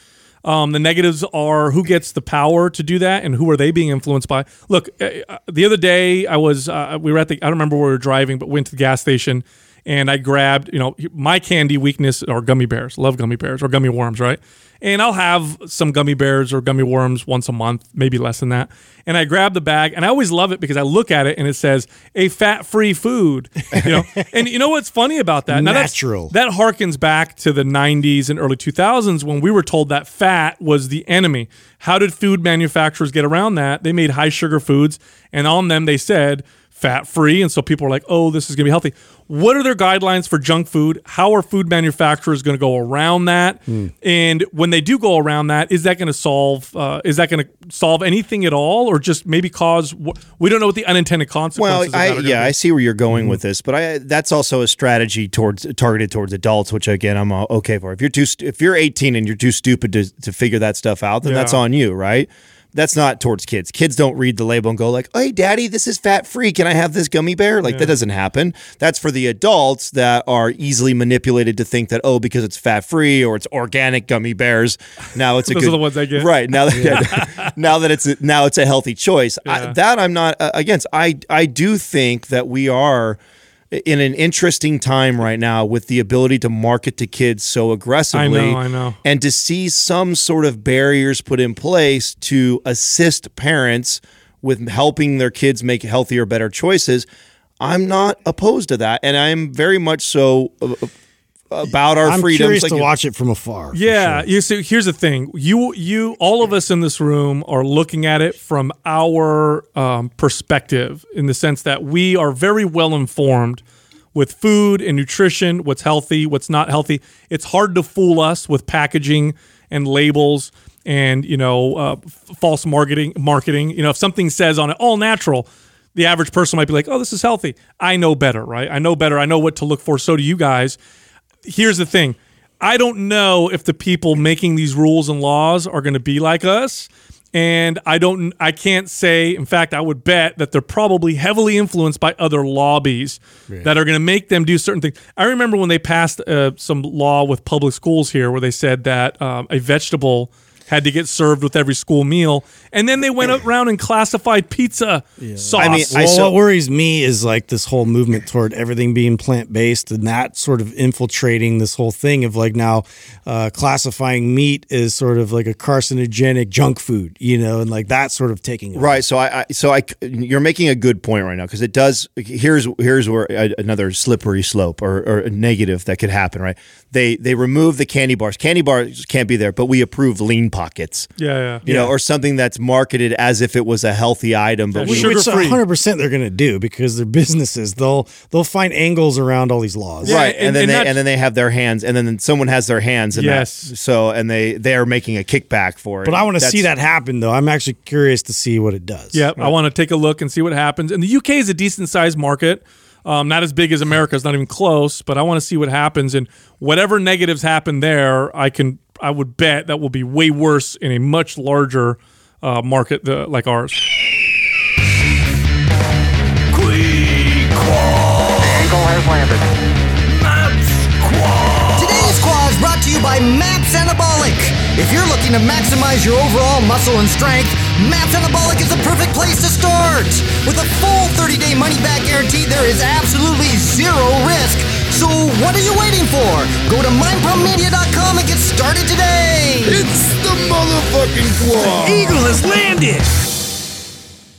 [SPEAKER 2] Um, the negatives are who gets the power to do that and who are they being influenced by. Look, uh, the other day I was uh, we were at the I don't remember where we were driving, but went to the gas station and I grabbed you know my candy weakness are gummy bears. Love gummy bears or gummy worms, right? And I'll have some gummy bears or gummy worms once a month, maybe less than that. And I grab the bag, and I always love it because I look at it and it says a fat-free food. <laughs> You know, and you know what's funny about that? Now,
[SPEAKER 3] Natural.
[SPEAKER 2] that harkens back to the 90s and early 2000s when we were told that fat was the enemy. How did food manufacturers get around that? They made high sugar foods, and on them they said fat free. And so people are like, oh, this is going to be healthy. What are their guidelines for junk food? How are food manufacturers going to go around that? And when they do go around that, is that going to solve? Uh, is that going to solve anything at all, or just maybe cause? wh- We don't know what the unintended
[SPEAKER 4] Well,
[SPEAKER 2] consequences. of
[SPEAKER 4] I, yeah,
[SPEAKER 2] be.
[SPEAKER 4] I see where you're going with this, but I that's also a strategy towards targeted towards adults, which again I'm uh, okay for. If you're too if you're 18 and you're too stupid to to figure that stuff out, then that's on you, right? That's not towards kids. Kids don't read the label and go like, "Hey, daddy, this is fat free. Can I have this gummy bear?" Like that doesn't happen. That's for the adults that are easily manipulated to think that oh, because it's fat free or it's organic gummy bears, now it's a <laughs>
[SPEAKER 2] Those
[SPEAKER 4] good
[SPEAKER 2] are the ones I get.
[SPEAKER 4] Right now, that, <laughs> now that it's a, now it's a healthy choice. I, that I'm not uh, against. I I do think that we are in an interesting time right now with the ability to market to kids so aggressively.
[SPEAKER 2] I know, I know.
[SPEAKER 4] And to see some sort of barriers put in place to assist parents with helping their kids make healthier, better choices. I'm not opposed to that, and I'm very much so uh, about our
[SPEAKER 3] I'm
[SPEAKER 4] freedoms.
[SPEAKER 3] curious
[SPEAKER 4] like-
[SPEAKER 3] to watch it from afar.
[SPEAKER 2] Yeah,
[SPEAKER 3] sure.
[SPEAKER 2] you see, here's the thing: you, you, all of us in this room are looking at it from our um, perspective, in the sense that we are very well informed with food and nutrition, what's healthy, what's not healthy. It's hard to fool us with packaging and labels and you know uh, f- false marketing. Marketing, you know, if something says on it all natural. The average person might be like, "Oh, this is healthy." I know better, right? I know better. I know what to look for. So do you guys here's the thing I don't know if the people making these rules and laws are going to be like us. And I don't, I can't say, in fact, I would bet that they're probably heavily influenced by other lobbies that are going to make them do certain things. I remember when they passed uh, some law with public schools here where they said that um, a vegetable had to get served with every school meal. And then they went around and classified pizza sauce.
[SPEAKER 4] I mean, I
[SPEAKER 3] well,
[SPEAKER 4] saw-
[SPEAKER 3] what worries me is like this whole movement toward everything being plant based and that sort of infiltrating this whole thing of like now uh, classifying meat as sort of like a carcinogenic junk food, you know, and like that sort of taking over.
[SPEAKER 4] Right. So I, I so I, you're making a good point right now because it does. Here's here's where a, another slippery slope or, or a negative that could happen. Right. They they remove the candy bars. Candy bars can't be there, but we approve lean pockets.
[SPEAKER 2] yeah, yeah.
[SPEAKER 4] You know, or something that's marketed as if it was a healthy item, but
[SPEAKER 2] Yeah,
[SPEAKER 4] we,
[SPEAKER 2] sugar-
[SPEAKER 3] Which
[SPEAKER 2] Sugar-free.
[SPEAKER 3] 100 percent they're going to do because they're businesses. They'll they'll find angles around all these laws.
[SPEAKER 2] Yeah,
[SPEAKER 4] right, and,
[SPEAKER 2] and-
[SPEAKER 4] then
[SPEAKER 2] and
[SPEAKER 4] they
[SPEAKER 2] that's-
[SPEAKER 4] and then they have their hands, and then someone has their hands. In
[SPEAKER 2] Yes.
[SPEAKER 4] That, so and they they are making a kickback for it.
[SPEAKER 3] But I want to see that happen though. I'm actually curious to see what it does.
[SPEAKER 2] Yeah, I want to take a look and see what happens. And the UK is a decent sized market. Um, not as big as America, it's not even close, but I want to see what happens. And whatever negatives happen there, I can, I would bet that will be way worse in a much larger uh, market the, like ours.
[SPEAKER 6] Today's Quah is brought to you by MAPS Anabolic. If you're looking to maximize your overall muscle and strength, MAPS Anabolic is the perfect place to start. With a full 30-day money-back guarantee, there is absolutely zero risk. So what are you waiting for? Go to mindpumpmedia.com and get started today.
[SPEAKER 7] It's the motherfucking Quah.
[SPEAKER 6] Eagle has landed.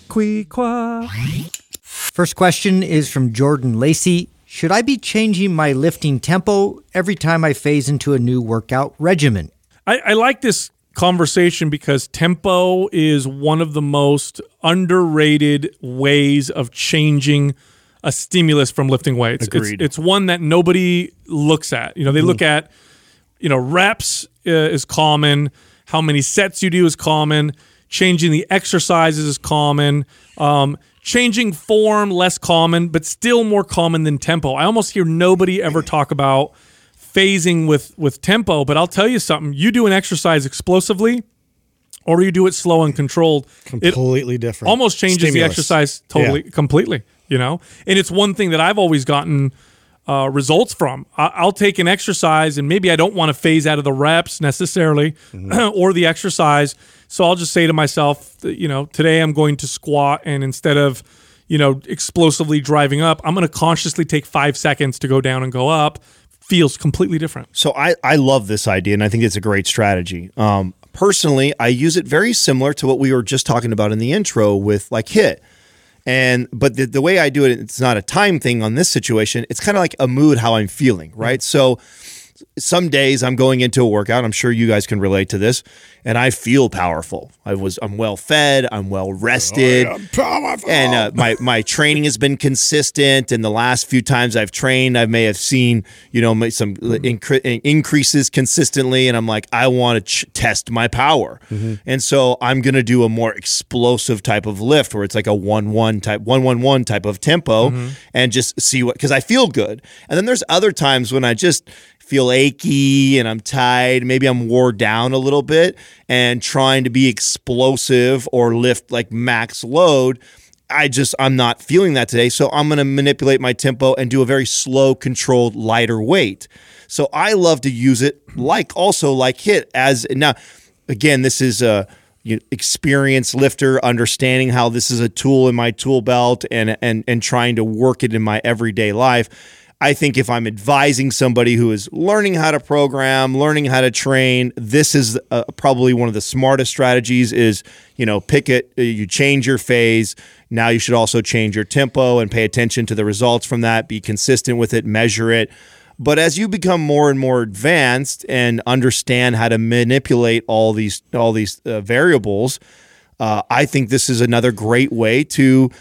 [SPEAKER 2] Queequeg.
[SPEAKER 5] First question is from Jordan Lacey. Should I be changing my lifting tempo every time I phase into a new workout regimen?
[SPEAKER 2] I, I like this conversation because tempo is one of the most underrated ways of changing a stimulus from lifting weights. It's,
[SPEAKER 4] Agreed.
[SPEAKER 2] it's one that nobody looks at. You know, they look at, you know, reps uh, is common, how many sets you do is common, changing the exercises is common, um, changing form less common, but still more common than tempo. I almost hear nobody ever talk about phasing with with tempo, but I'll tell you something. You do an exercise explosively or you do it slow and controlled. It
[SPEAKER 3] Completely different.
[SPEAKER 2] almost changes the exercise totally
[SPEAKER 3] Yeah.
[SPEAKER 2] completely you know and it's one thing that i've always gotten uh, results from I- i'll take an exercise and maybe i don't want to phase out of the reps necessarily
[SPEAKER 3] Mm-hmm. <clears throat>
[SPEAKER 2] or the exercise so i'll just say to myself that, you know today i'm going to squat and instead of you know explosively driving up i'm going to consciously take five seconds to go down and go up feels completely different
[SPEAKER 4] So I, I love this idea and I think it's a great strategy. Um, personally, I use it very similar to what we were just talking about in the intro with like HIIT. And but the, the way I do it, it's not a time thing on this situation. It's kind of like a mood, how I'm feeling, right? So some days I'm going into a workout. I'm sure you guys can relate to this, and I feel powerful. I was I'm well fed. I'm well rested. Oh, and uh, my my training has been consistent. And the last few times I've trained, I may have seen you know some mm-hmm. incre- increases consistently. And I'm like, I want to ch- test my power. Mm-hmm. And so I'm gonna do a more explosive type of lift, where it's like a one one type one one one type of tempo, mm-hmm. and just see what because I feel good. And then there's other times when I just feel achy and I'm tired. Maybe I'm wore down a little bit and trying to be explosive or lift like max load. I just, I'm not feeling that today. So I'm going to manipulate my tempo and do a very slow, controlled, lighter weight. So I love to use it like also like HIIT as now, again, this is a, experienced lifter understanding how this is a tool in my tool belt and and and trying to work it in my everyday life I think if I'm advising somebody who is learning how to program, learning how to train, this is uh, probably one of the smartest strategies is, you know, pick it, uh, you change your phase. Now you should also change your tempo and pay attention to the results from that, be consistent with it, measure it. But as you become more and more advanced and understand how to manipulate all these all these uh, variables, uh, I think this is another great way to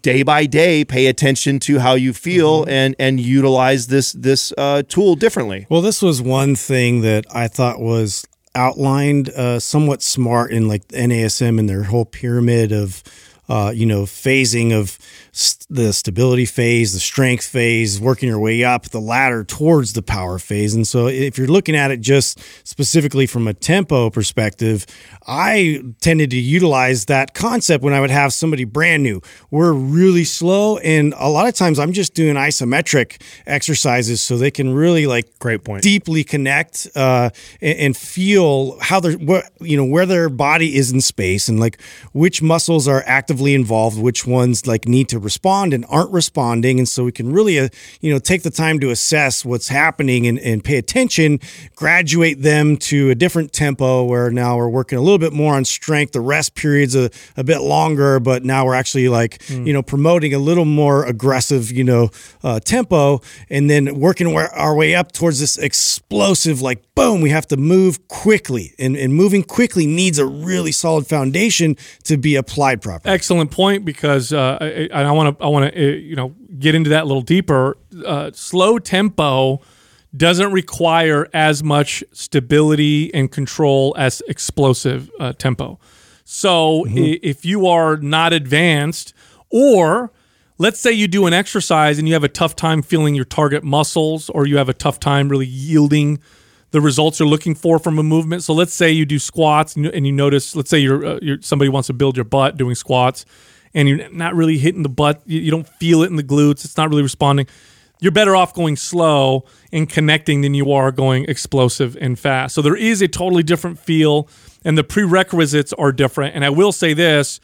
[SPEAKER 4] day by day pay attention to how you feel and and utilize this this uh, tool differently.
[SPEAKER 3] Well, this was one thing that I thought was outlined uh, somewhat smart in like NASM and their whole pyramid of, uh, you know, phasing of st- the stability phase, the strength phase, working your way up the ladder towards the power phase. And so if you're looking at it just specifically from a tempo perspective, I tended to utilize that concept when I would have somebody brand new. We're really slow. And a lot of times I'm just doing isometric exercises so they can really like
[SPEAKER 4] Great point.
[SPEAKER 3] deeply connect uh, and, and feel how they're what you know where their body is in space and like which muscles are actively involved, which ones like need to respond and aren't responding, and so we can really uh, you know take the time to assess what's happening and, and pay attention, graduate them to a different tempo where now we're working a little bit more on strength. The rest periods a, a bit longer, but now we're actually like you know promoting a little more aggressive you know uh, tempo, and then working our, our way up towards this explosive like boom. We have to move quickly, and, and moving quickly needs a really solid foundation to be applied properly.
[SPEAKER 2] Excellent point because uh, I, I want to I want to uh, you know get into that a little deeper. Uh, slow tempo doesn't require as much stability and control as explosive uh, tempo. So i- if you are not advanced, or let's say you do an exercise and you have a tough time feeling your target muscles, or you have a tough time really yielding the results you're looking for from a movement. So let's say you do squats and you, and you notice, let's say you're, uh, you're somebody wants to build your butt doing squats, and you're not really hitting the butt. You, you don't feel it in the glutes. It's not really responding. You're better off going slow and connecting than you are going explosive and fast. So there is a totally different feel, and the prerequisites are different. And I will say this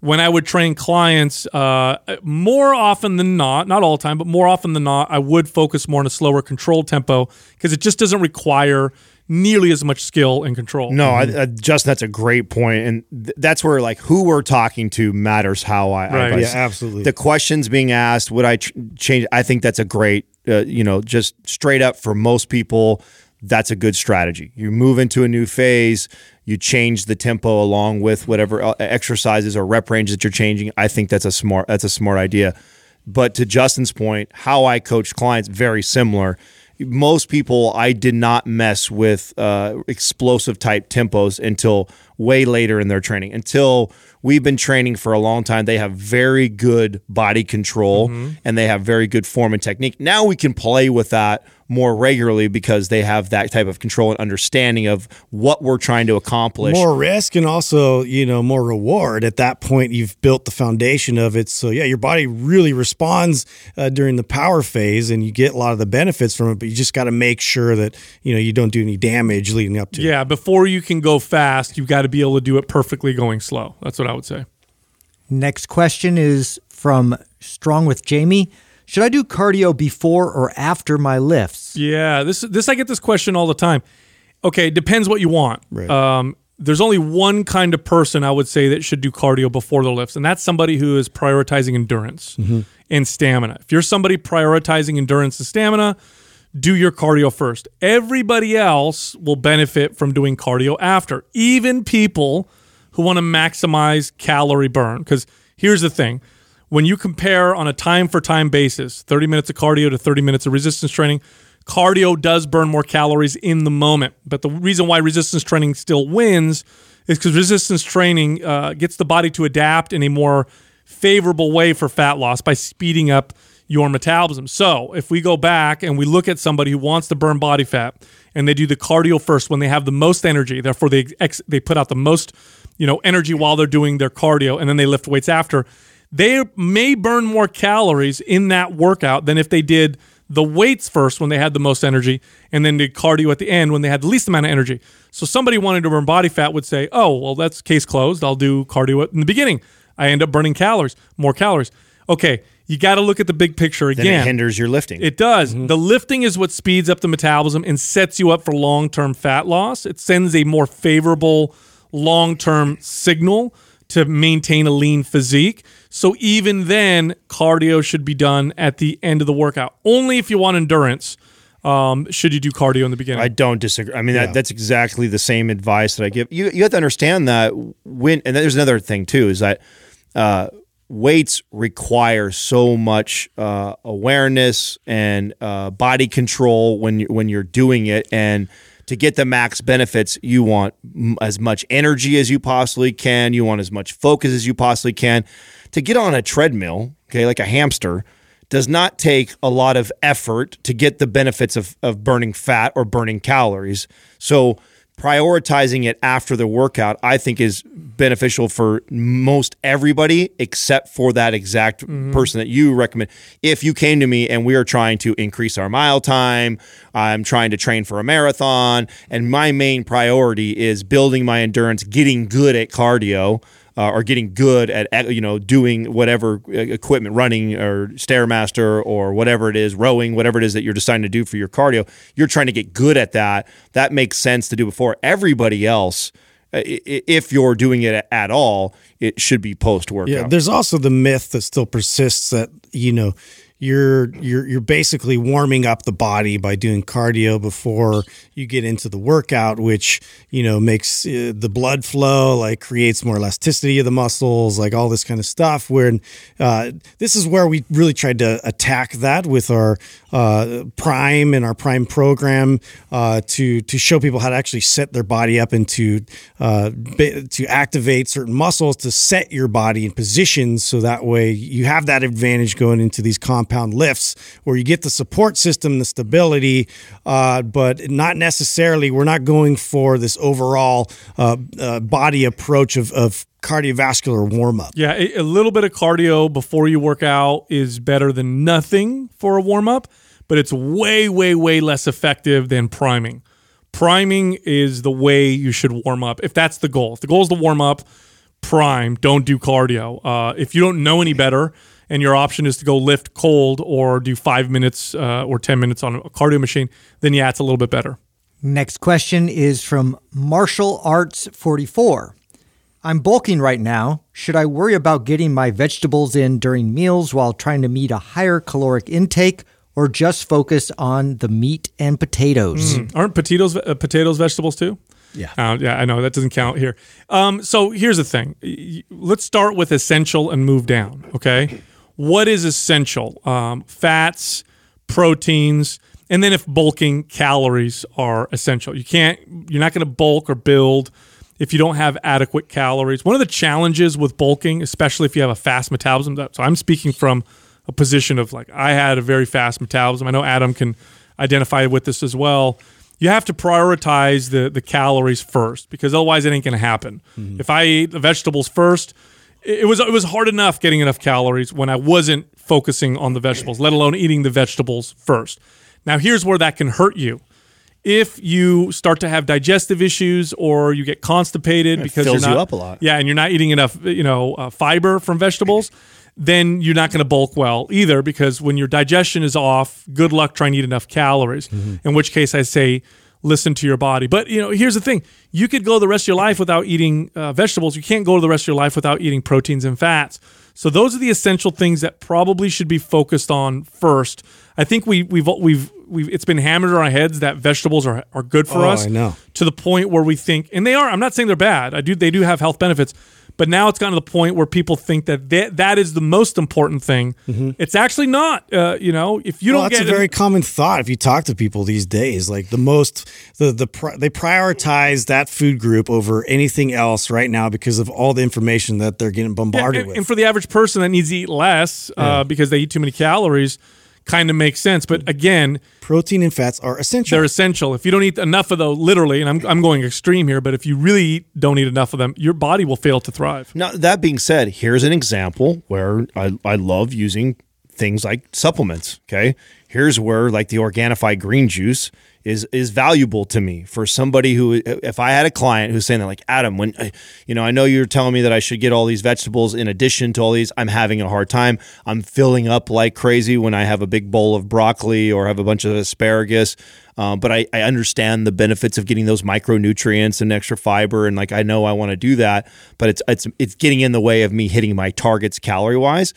[SPEAKER 2] when I would train clients, uh, more often than not, not all the time, but more often than not, I would focus more on a slower controlled tempo because it just doesn't require nearly as much skill and control.
[SPEAKER 4] No, I, I, Justin, that's a great point, and th- that's where like who we're talking to matters. How I,
[SPEAKER 2] Right.
[SPEAKER 4] I
[SPEAKER 3] Yeah, absolutely.
[SPEAKER 4] The questions being asked, would I ch- change? I think that's a great, uh, you know, just straight up for most people, that's a good strategy. You move into a new phase, you change the tempo along with whatever uh, exercises or rep range that you're changing. I think that's a smart. That's a smart idea. But to Justin's point, how I coach clients very similar. Most people, I did not mess with uh, explosive type tempos until way later in their training. Until we've been training for a long time, they have very good body control and they have very good form and technique. Now we can play with that more regularly because they have that type of control and understanding of what we're trying to accomplish.
[SPEAKER 3] more risk and also you know more reward at that point you've built the foundation of it so yeah your body really responds uh, during the power phase and you get a lot of the benefits from it but you just got to make sure that you know you don't do any damage leading up to it
[SPEAKER 2] Yeah, before you can go fast, you've got to be able to do it perfectly going slow. That's what I would say.
[SPEAKER 5] Next question is from Strong with Jamie. Should I do cardio before or after my lifts?
[SPEAKER 2] Yeah, this this I get this question all the time. Okay, depends what you want.
[SPEAKER 3] Right.
[SPEAKER 2] Um, there's only one kind of person I would say that should do cardio before the lifts, and that's somebody who is prioritizing endurance and stamina. If you're somebody prioritizing endurance and stamina, do your cardio first. Everybody else will benefit from doing cardio after, even people who want to maximize calorie burn. Because here's the thing when you compare on a time for time basis 30 minutes of cardio to 30 minutes of resistance training, cardio does burn more calories in the moment. But the reason why resistance training still wins is because resistance training uh, gets the body to adapt in a more favorable way for fat loss by speeding up your metabolism. So if we go back and we look at somebody who wants to burn body fat and they do the cardio first when they have the most energy, therefore they ex- they put out the most you know energy while they're doing their cardio and then they lift weights after, they may burn more calories in that workout than if they did the weights first when they had the most energy and then did cardio at the end when they had the least amount of energy. So somebody wanting to burn body fat would say, "Oh, well that's case closed. I'll do cardio in the beginning. I end up burning calories, more calories." Okay, you got to look at the big picture again.
[SPEAKER 4] then it hinders your lifting.
[SPEAKER 2] It does.
[SPEAKER 3] Mm-hmm.
[SPEAKER 2] The lifting is what speeds up the metabolism and sets you up for long term fat loss. It sends a more favorable long term signal to maintain a lean physique. So even then, cardio should be done at the end of the workout. Only if you want endurance um, should you do cardio in the beginning.
[SPEAKER 4] I don't disagree. I mean,
[SPEAKER 3] Yeah.
[SPEAKER 4] that, that's exactly the same advice that I give. You you have to understand that when, and there's another thing too, is that uh, weights require so much uh, awareness and uh, body control when you, when you're doing it, and to get the max benefits, you want m- as much energy as you possibly can. You want as much focus as you possibly can. To get on a treadmill, okay, like a hamster, does not take a lot of effort to get the benefits of, of burning fat or burning calories. So prioritizing it after the workout, I think is beneficial for most everybody except for that exact mm-hmm. person that you recommend. If you came to me and we are trying to increase our mile time, I'm trying to train for a marathon, and my main priority is building my endurance, getting good at cardio uh, or getting good at you know doing whatever uh, equipment running or stairmaster or whatever it is rowing whatever it is that you're deciding to do for your cardio you're trying to get good at that. That makes sense to do before everybody else uh, if you're doing it at all it should be post workout
[SPEAKER 3] Yeah, there's also the myth that still persists that you know you're you're you're basically warming up the body by doing cardio before you get into the workout, which you know makes uh, the blood flow, like creates more elasticity of the muscles, like all this kind of stuff. Where uh, this is where we really tried to attack that with our uh, Prime and our Prime program uh, to to show people how to actually set their body up and to uh, to activate certain muscles to set your body in positions so that way you have that advantage going into these compound lifts where you get the support system, the stability, uh, but not necessarily. We're not going for this overall uh, uh, body approach of, of cardiovascular warm up.
[SPEAKER 2] Yeah, a, little bit of cardio before you work out is better than nothing for a warm up, but it's way, way, way less effective than priming. Priming is the way you should warm up if that's the goal. If the goal is to warm up, prime, don't do cardio. Uh, if you don't know any better and your option is to go lift cold or do five minutes uh, or 10 minutes on a cardio machine, then yeah, it's a little bit better.
[SPEAKER 5] Next question is from Martial Arts 44. I'm bulking right now. Should I worry about getting my vegetables in during meals while trying to meet a higher caloric intake or just focus on the meat and potatoes?
[SPEAKER 2] Aren't potatoes uh, potatoes vegetables too?
[SPEAKER 3] Yeah.
[SPEAKER 2] Uh, yeah, I know that doesn't count here. Um, so here's the thing. Let's start with essential and move down. Okay, what is essential? Um, fats, proteins, and then if bulking, calories are essential. You can't. You're not going to bulk or build if you don't have adequate calories. One of the challenges with bulking, especially if you have a fast metabolism. So I'm speaking from a position of like I had a very fast metabolism. I know Adam can identify with this as well. You have to prioritize the the calories first because otherwise it ain't going to happen. If I eat the vegetables first, it it was it was hard enough getting enough calories when I wasn't focusing on the vegetables, let alone eating the vegetables first. Now here's where that can hurt you. If you start to have digestive issues or you get constipated because
[SPEAKER 4] fills
[SPEAKER 2] you're
[SPEAKER 4] you
[SPEAKER 2] not,
[SPEAKER 4] up a lot.
[SPEAKER 2] yeah, and you're not eating enough, you know, uh, fiber from vegetables, then you're not going to bulk well either because when your digestion is off, good luck trying to eat enough calories. In which case, I say listen to your body. But you know, here's the thing: you could go the rest of your life without eating uh, vegetables. You can't go the rest of your life without eating proteins and fats. So those are the essential things that probably should be focused on first. I think we we've we've we've it's been hammered in our heads that vegetables are are good for
[SPEAKER 3] Oh,
[SPEAKER 2] us
[SPEAKER 3] I know.
[SPEAKER 2] to the point where we think, and they are. I'm not saying they're bad. I do. They do have health benefits, but now it's gotten to the point where people think that that, that is the most important thing. It's actually not. Uh, you know, if you
[SPEAKER 3] Mm-hmm. well,
[SPEAKER 2] don't
[SPEAKER 3] that's
[SPEAKER 2] get
[SPEAKER 3] a very
[SPEAKER 2] it,
[SPEAKER 3] common thought if you talk to people these days. Like the most, the the pri- they prioritize that food group over anything else right now because of all the information that they're getting
[SPEAKER 2] Yeah,
[SPEAKER 3] bombarded
[SPEAKER 2] and,
[SPEAKER 3] with.
[SPEAKER 2] and for the average person that needs to eat less uh, because they eat too many calories, kind of makes sense. But again,
[SPEAKER 3] Protein and fats are essential.
[SPEAKER 2] they're essential. If you don't eat enough of those, literally, and I'm I'm going extreme here, but if you really don't eat enough of them, your body will fail to thrive.
[SPEAKER 4] Now, that being said, here's an example where I, I love using things like supplements. Okay. Here's where like the Organifi green juice is is valuable to me for somebody who if I had a client who's saying that like Adam when you know I know you're telling me that I should get all these vegetables in addition to all these I'm having a hard time. I'm filling up like crazy when I have a big bowl of broccoli or have a bunch of asparagus. Um, but I, I understand the benefits of getting those micronutrients and extra fiber and like I know I want to do that but it's it's it's getting in the way of me hitting my targets calorie wise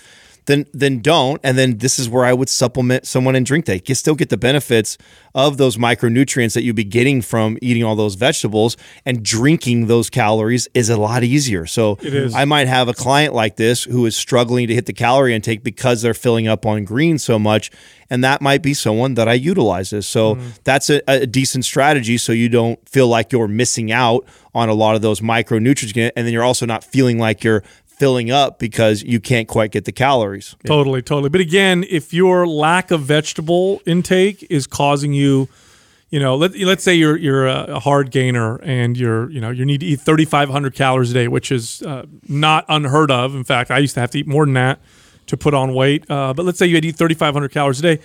[SPEAKER 4] then then don't. And then this is where I would supplement someone and drink that. You still get the benefits of those micronutrients that you'd be getting from eating all those vegetables and drinking those calories is a lot easier. So
[SPEAKER 2] is.
[SPEAKER 4] I might have a client like this who is struggling to hit the calorie intake because they're filling up on green so much. And that might be someone that I utilize this. So mm-hmm. that's a, a decent strategy so you don't feel like you're missing out on a lot of those micronutrients. And then you're also not feeling like you're filling up because you can't quite get the calories.
[SPEAKER 2] Totally, totally. But again, if your lack of vegetable intake is causing you, you know, let, let's say you're you're a, hard gainer and you're you know you need to eat 3,500 calories a day, which is uh, not unheard of. In fact, I used to have to eat more than that to put on weight. Uh, but let's say you had to eat 3,500 calories a day.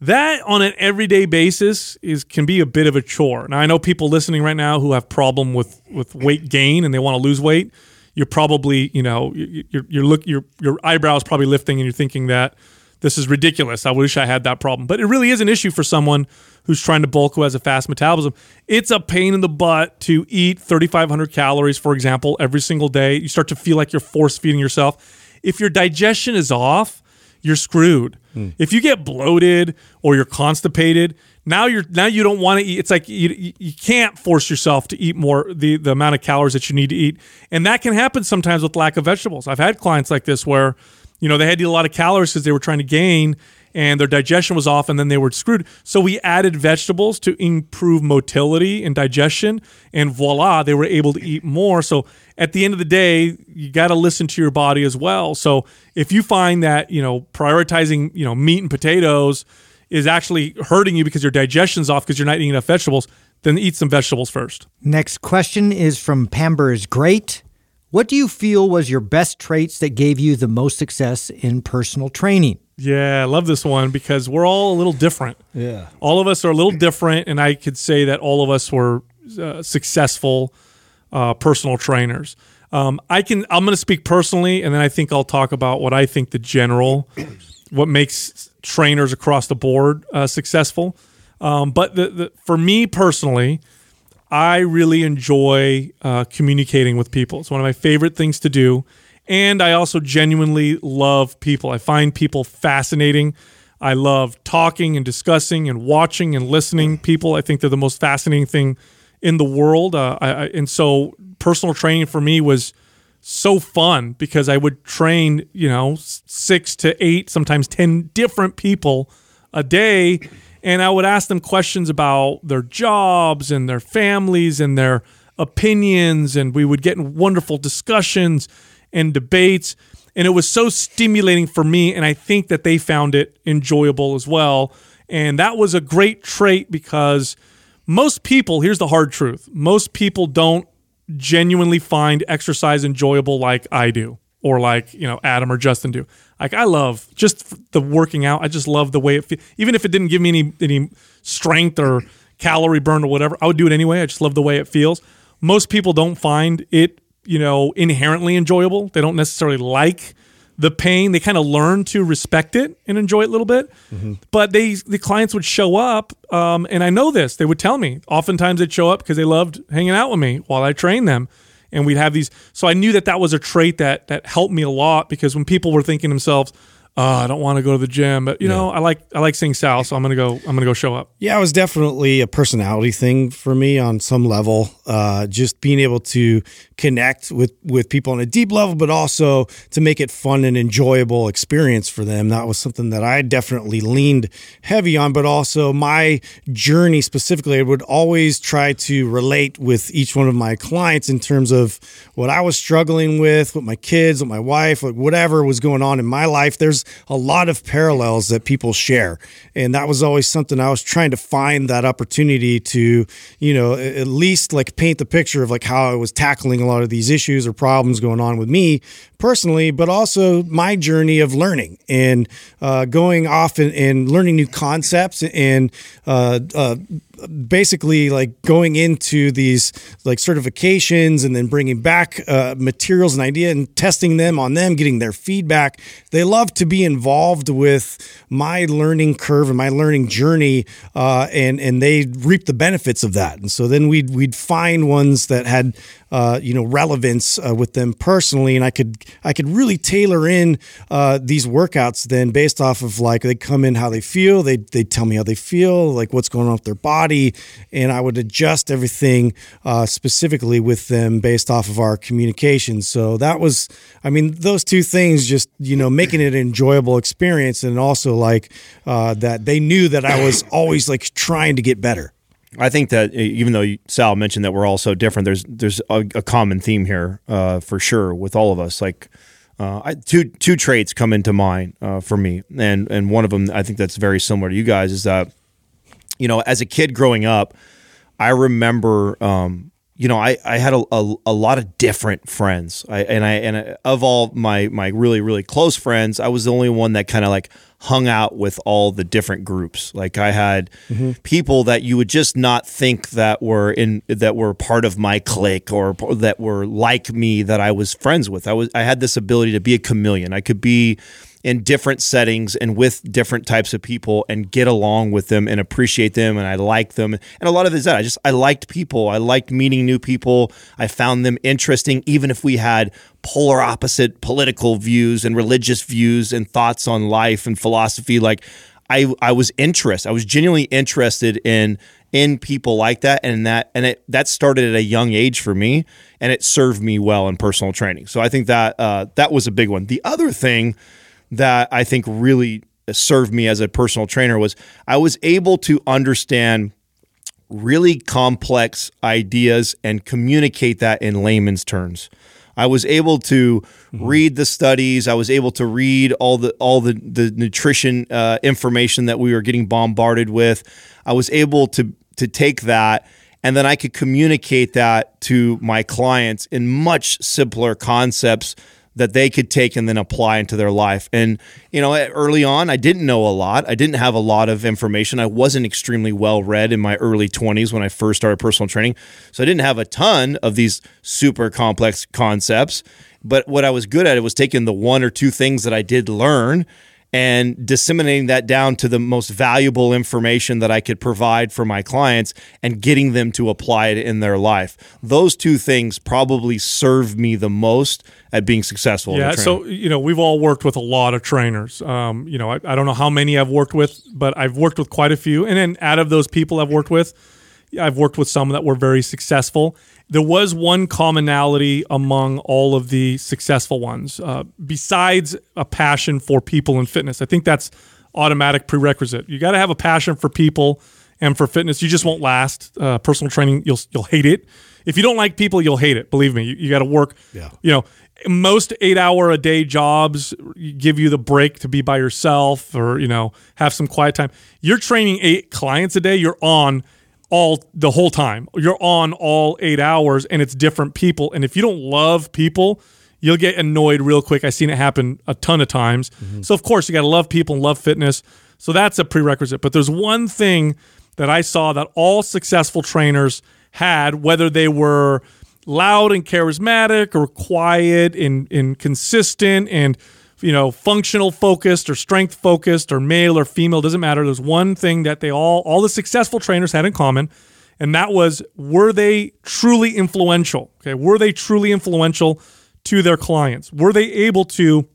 [SPEAKER 2] That on an everyday basis is can be a bit of a chore. Now I know people listening right now who have problem with with weight gain and they want to lose weight you're probably you know you- you're you're look your your eyebrows probably lifting and you're thinking that this is ridiculous. I wish I had that problem, but it really is an issue for someone who's trying to bulk who has a fast metabolism. It's a pain in the butt to eat 3,500 calories, for example, every single day. You start to feel like you're force feeding yourself. If your digestion is off, you're screwed. Hmm. If you get bloated or you're constipated, now you're now you don't want to eat. It's like you, you- can't force yourself to eat more the the amount of calories that you need to eat, and that can happen sometimes with lack of vegetables. I've had clients like this where you know they had to eat a lot of calories because they were trying to gain and their digestion was off and then they were screwed so we added vegetables to improve motility and digestion and voila they were able to eat more so at the end of the day you got to listen to your body as well so if you find that you know prioritizing you know meat and potatoes is actually hurting you because your digestion's off because you're not eating enough vegetables then eat some vegetables first
[SPEAKER 5] Next question is from Pamber is great. What do you feel was your best traits that gave you the most success in personal training?
[SPEAKER 2] Yeah, I love this one because we're all a little different.
[SPEAKER 3] Yeah.
[SPEAKER 2] All of us are a little different, and I could say that all of us were uh, successful uh, personal trainers. Um, I can. I'm going to speak personally, and then I think I'll talk about what I think the general, what makes trainers across the board uh, successful. Um, but the, the, for me personally, I really enjoy uh, communicating with people. It's one of my favorite things to do. And I also genuinely love people. I find people fascinating. I love talking and discussing and watching and listening people. I think they're the most fascinating thing in the world. Uh, I, I, and so personal training for me was so fun because I would train, you know, six to eight, sometimes 10 different people a day. And I would ask them questions about their jobs and their families and their opinions. And we would get in wonderful discussions and debates. And it was so stimulating for me. And I think that they found it enjoyable as well. And that was a great trait because most people, here's the hard truth most people don't genuinely find exercise enjoyable like I do or like, you know, Adam or Justin do. Like I love just the working out. I just love the way it feels. Even if it didn't give me any any strength or calorie burn or whatever, I would do it anyway. I just love the way it feels. Most people don't find it, you know, inherently enjoyable. They don't necessarily like the pain. They kind of learn to respect it and enjoy it a little bit. Mm-hmm. But they the clients would show up, um, and I know this. They would tell me. Oftentimes they'd show up because they loved hanging out with me while I trained them, and we'd have these. So I knew that that was a trait that that helped me a lot because when people were thinking themselves, oh, I don't want to go to the gym, but you yeah. know, I like I like seeing Sal, so I'm gonna go. I'm gonna go show up.
[SPEAKER 3] Yeah, it was definitely a personality thing for me on some level. Uh, just being able to connect with with people on a deep level, but also to make it fun and enjoyable experience for them. That was something that I definitely leaned heavy on. But also my journey specifically, I would always try to relate with each one of my clients in terms of what I was struggling with, with my kids, with my wife, like whatever was going on in my life. There's a lot of parallels that people share, and that was always something I was trying to find that opportunity to, you know, at least like paint the picture of like how I was tackling a lot of these issues or problems going on with me personally, but also my journey of learning and uh, going off and, and, learning new concepts and uh, uh, basically like going into these like certifications and then bringing back uh, materials and idea and testing them on them, getting their feedback. They love to be involved with my learning curve and my learning journey, uh, and and they reap the benefits of that. And so then we'd we'd find ones that had uh, you know relevance uh, with them personally, and I could I could really tailor in uh, these workouts then based off of like they come in how they feel, they they tell me how they feel, like what's going on with their body, and I would adjust everything uh, specifically with them based off of our communication. So that was, I mean, those two things just you know making it an enjoyable experience, and also like uh, that they knew that I was <coughs> always like trying to get better.
[SPEAKER 4] I think that even though Sal mentioned that we're all so different, there's there's a, a common theme here uh, for sure with all of us. Like uh, I, two two traits come into mind uh, for me, and and one of them I think that's very similar to you guys is that you know as a kid growing up, I remember um, you know, I, I had a, a, a, lot of different friends. I, and I and I, of all my my really really close friends, I was the only one that kind of like hung out with all the different groups. Like I had mm-hmm. people that you would just not think that were in that were part of my clique or that were like me that I was friends with. I was I had this ability to be a chameleon. I could be in different settings and with different types of people and get along with them and appreciate them and I like them. And a lot of it is that I just I liked people. I liked meeting new people. I found them interesting even if we had polar opposite political views and religious views and thoughts on life and philosophy like I I was interested. I was genuinely interested in in people like that and that and it that started at a young age for me and it served me well in personal training. So I think that uh, that was a big one. The other thing that I think really served me as a personal trainer was I was able to understand really complex ideas and communicate that in layman's terms. I was able to mm-hmm. read the studies. I was able to read all the all the the nutrition uh, information that we were getting bombarded with. I was able to to take that and then I could communicate that to my clients in much simpler concepts that they could take and then apply into their life. And, you know, early on, I didn't know a lot. I didn't have a lot of information. I wasn't extremely well read in my early 20s when I first started personal training. So I didn't have a ton of these super complex concepts. But what I was good at it was taking the one or two things that I did learn and disseminating that down to the most valuable information that I could provide for my clients and getting them to apply it in their life. Those two things probably serve me the most at being successful.
[SPEAKER 2] Yeah. So, you know, we've all worked with a lot of trainers. Um, you know, I, I don't know how many I've worked with, but I've worked with quite a few. And then out of those people I've worked with, I've worked with some that were very successful. There was one commonality among all of the successful ones, uh, besides a passion for people and fitness. I think that's automatic prerequisite. You got to have a passion for people and for fitness. You just won't last. Uh, personal training, you'll you'll hate it. If you don't like people, you'll hate it. Believe me. You, you got to work.
[SPEAKER 3] Yeah.
[SPEAKER 2] You know, most eight hour a day jobs give you the break to be by yourself or you know have some quiet time. You're training eight clients a day. You're on all the whole time. You're on all eight hours and it's different people. And if you don't love people, you'll get annoyed real quick. I've seen it happen a ton of times. Mm-hmm. So, of course, you got to love people and love fitness. So, that's a prerequisite. But there's one thing that I saw that all successful trainers had, whether they were loud and charismatic or quiet and, and consistent and you know, functional focused or strength focused or male or female, doesn't matter. There's one thing that they all, all the successful trainers had in common, and that was were they truly influential? Okay. Were they truly influential to their clients? Were they able to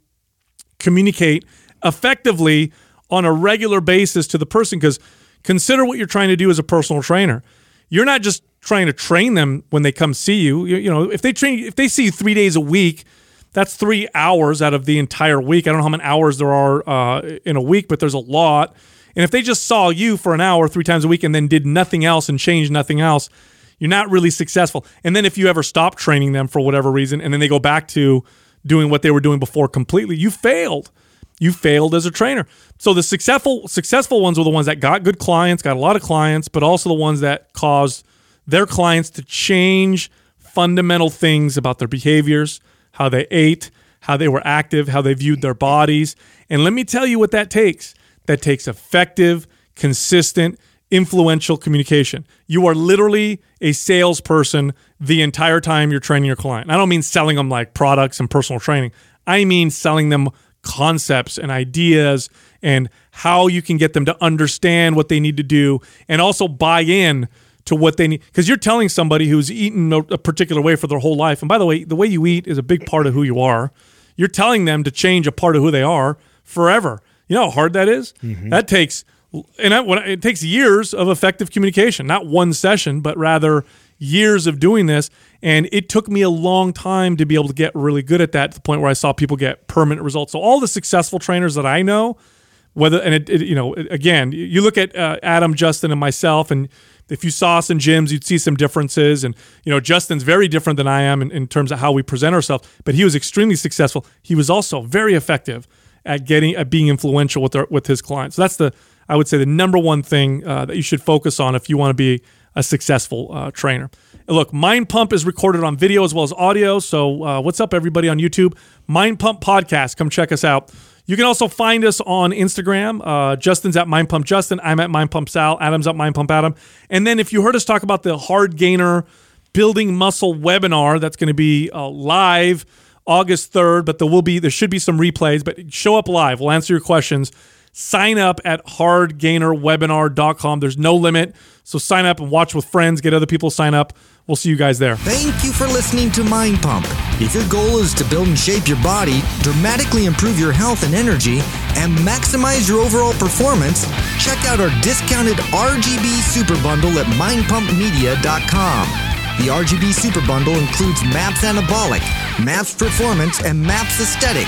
[SPEAKER 2] communicate effectively on a regular basis to the person? Because consider what you're trying to do as a personal trainer. You're not just trying to train them when they come see you. You, you know, if they train, if they see you three days a week, that's three hours out of the entire week. I don't know how many hours there are uh, in a week, but there's a lot. And if they just saw you for an hour three times a week and then did nothing else and changed nothing else, you're not really successful. And then if you ever stop training them for whatever reason and then they go back to doing what they were doing before completely, you failed. You failed as a trainer. So the successful successful ones were the ones that got good clients, got a lot of clients, but also the ones that caused their clients to change fundamental things about their behaviors, how they ate, how they were active, how they viewed their bodies. And let me tell you what that takes. That takes effective, consistent, influential communication. You are literally a salesperson the entire time you're training your client. I don't mean selling them like products and personal training. I mean selling them concepts and ideas and how you can get them to understand what they need to do and also buy in to what they need. Because you're telling somebody who's eaten a, a particular way for their whole life and by the way the way you eat is a big part of who you are. You're telling them to change a part of who they are forever. You know how hard that is? Mm-hmm. that takes and that, when, it takes years of effective communication. Not one session but rather years of doing this and it took me a long time to be able to get really good at that to the point where i saw people get permanent results. So all the successful trainers that i know whether and it, it you know again you look at uh, adam justin and myself and if you saw us in gyms you'd see some differences and you know justin's very different than i am in, in terms of how we present ourselves but he was extremely successful. He was also very effective at getting at being influential with our, with his clients. So that's the i would say the number one thing uh, that you should focus on if you want to be a successful uh, trainer look mind pump is recorded on video as well as audio so uh, what's up everybody on youtube mind pump podcast come check us out you can also find us on Instagram. Uh, Justin's at Mind Pump Justin. I'm at Mind Pump Sal. Adam's at Mind Pump Adam. And then if you heard us talk about the Hard Gainer Building Muscle webinar, that's going to be uh, live August 3rd, but there will be there should be some replays. But show up live. We'll answer your questions. Sign up at hardgainerwebinar.com. There's no limit. So sign up and watch with friends. Get other people sign up. We'll see you guys there.
[SPEAKER 6] Thank you for listening to Mind Pump. If your goal is to build and shape your body, dramatically improve your health and energy, and maximize your overall performance, check out our discounted RGB Super Bundle at mindpumpmedia.com. The RGB Super Bundle includes MAPS Anabolic, MAPS Performance, and MAPS Aesthetic.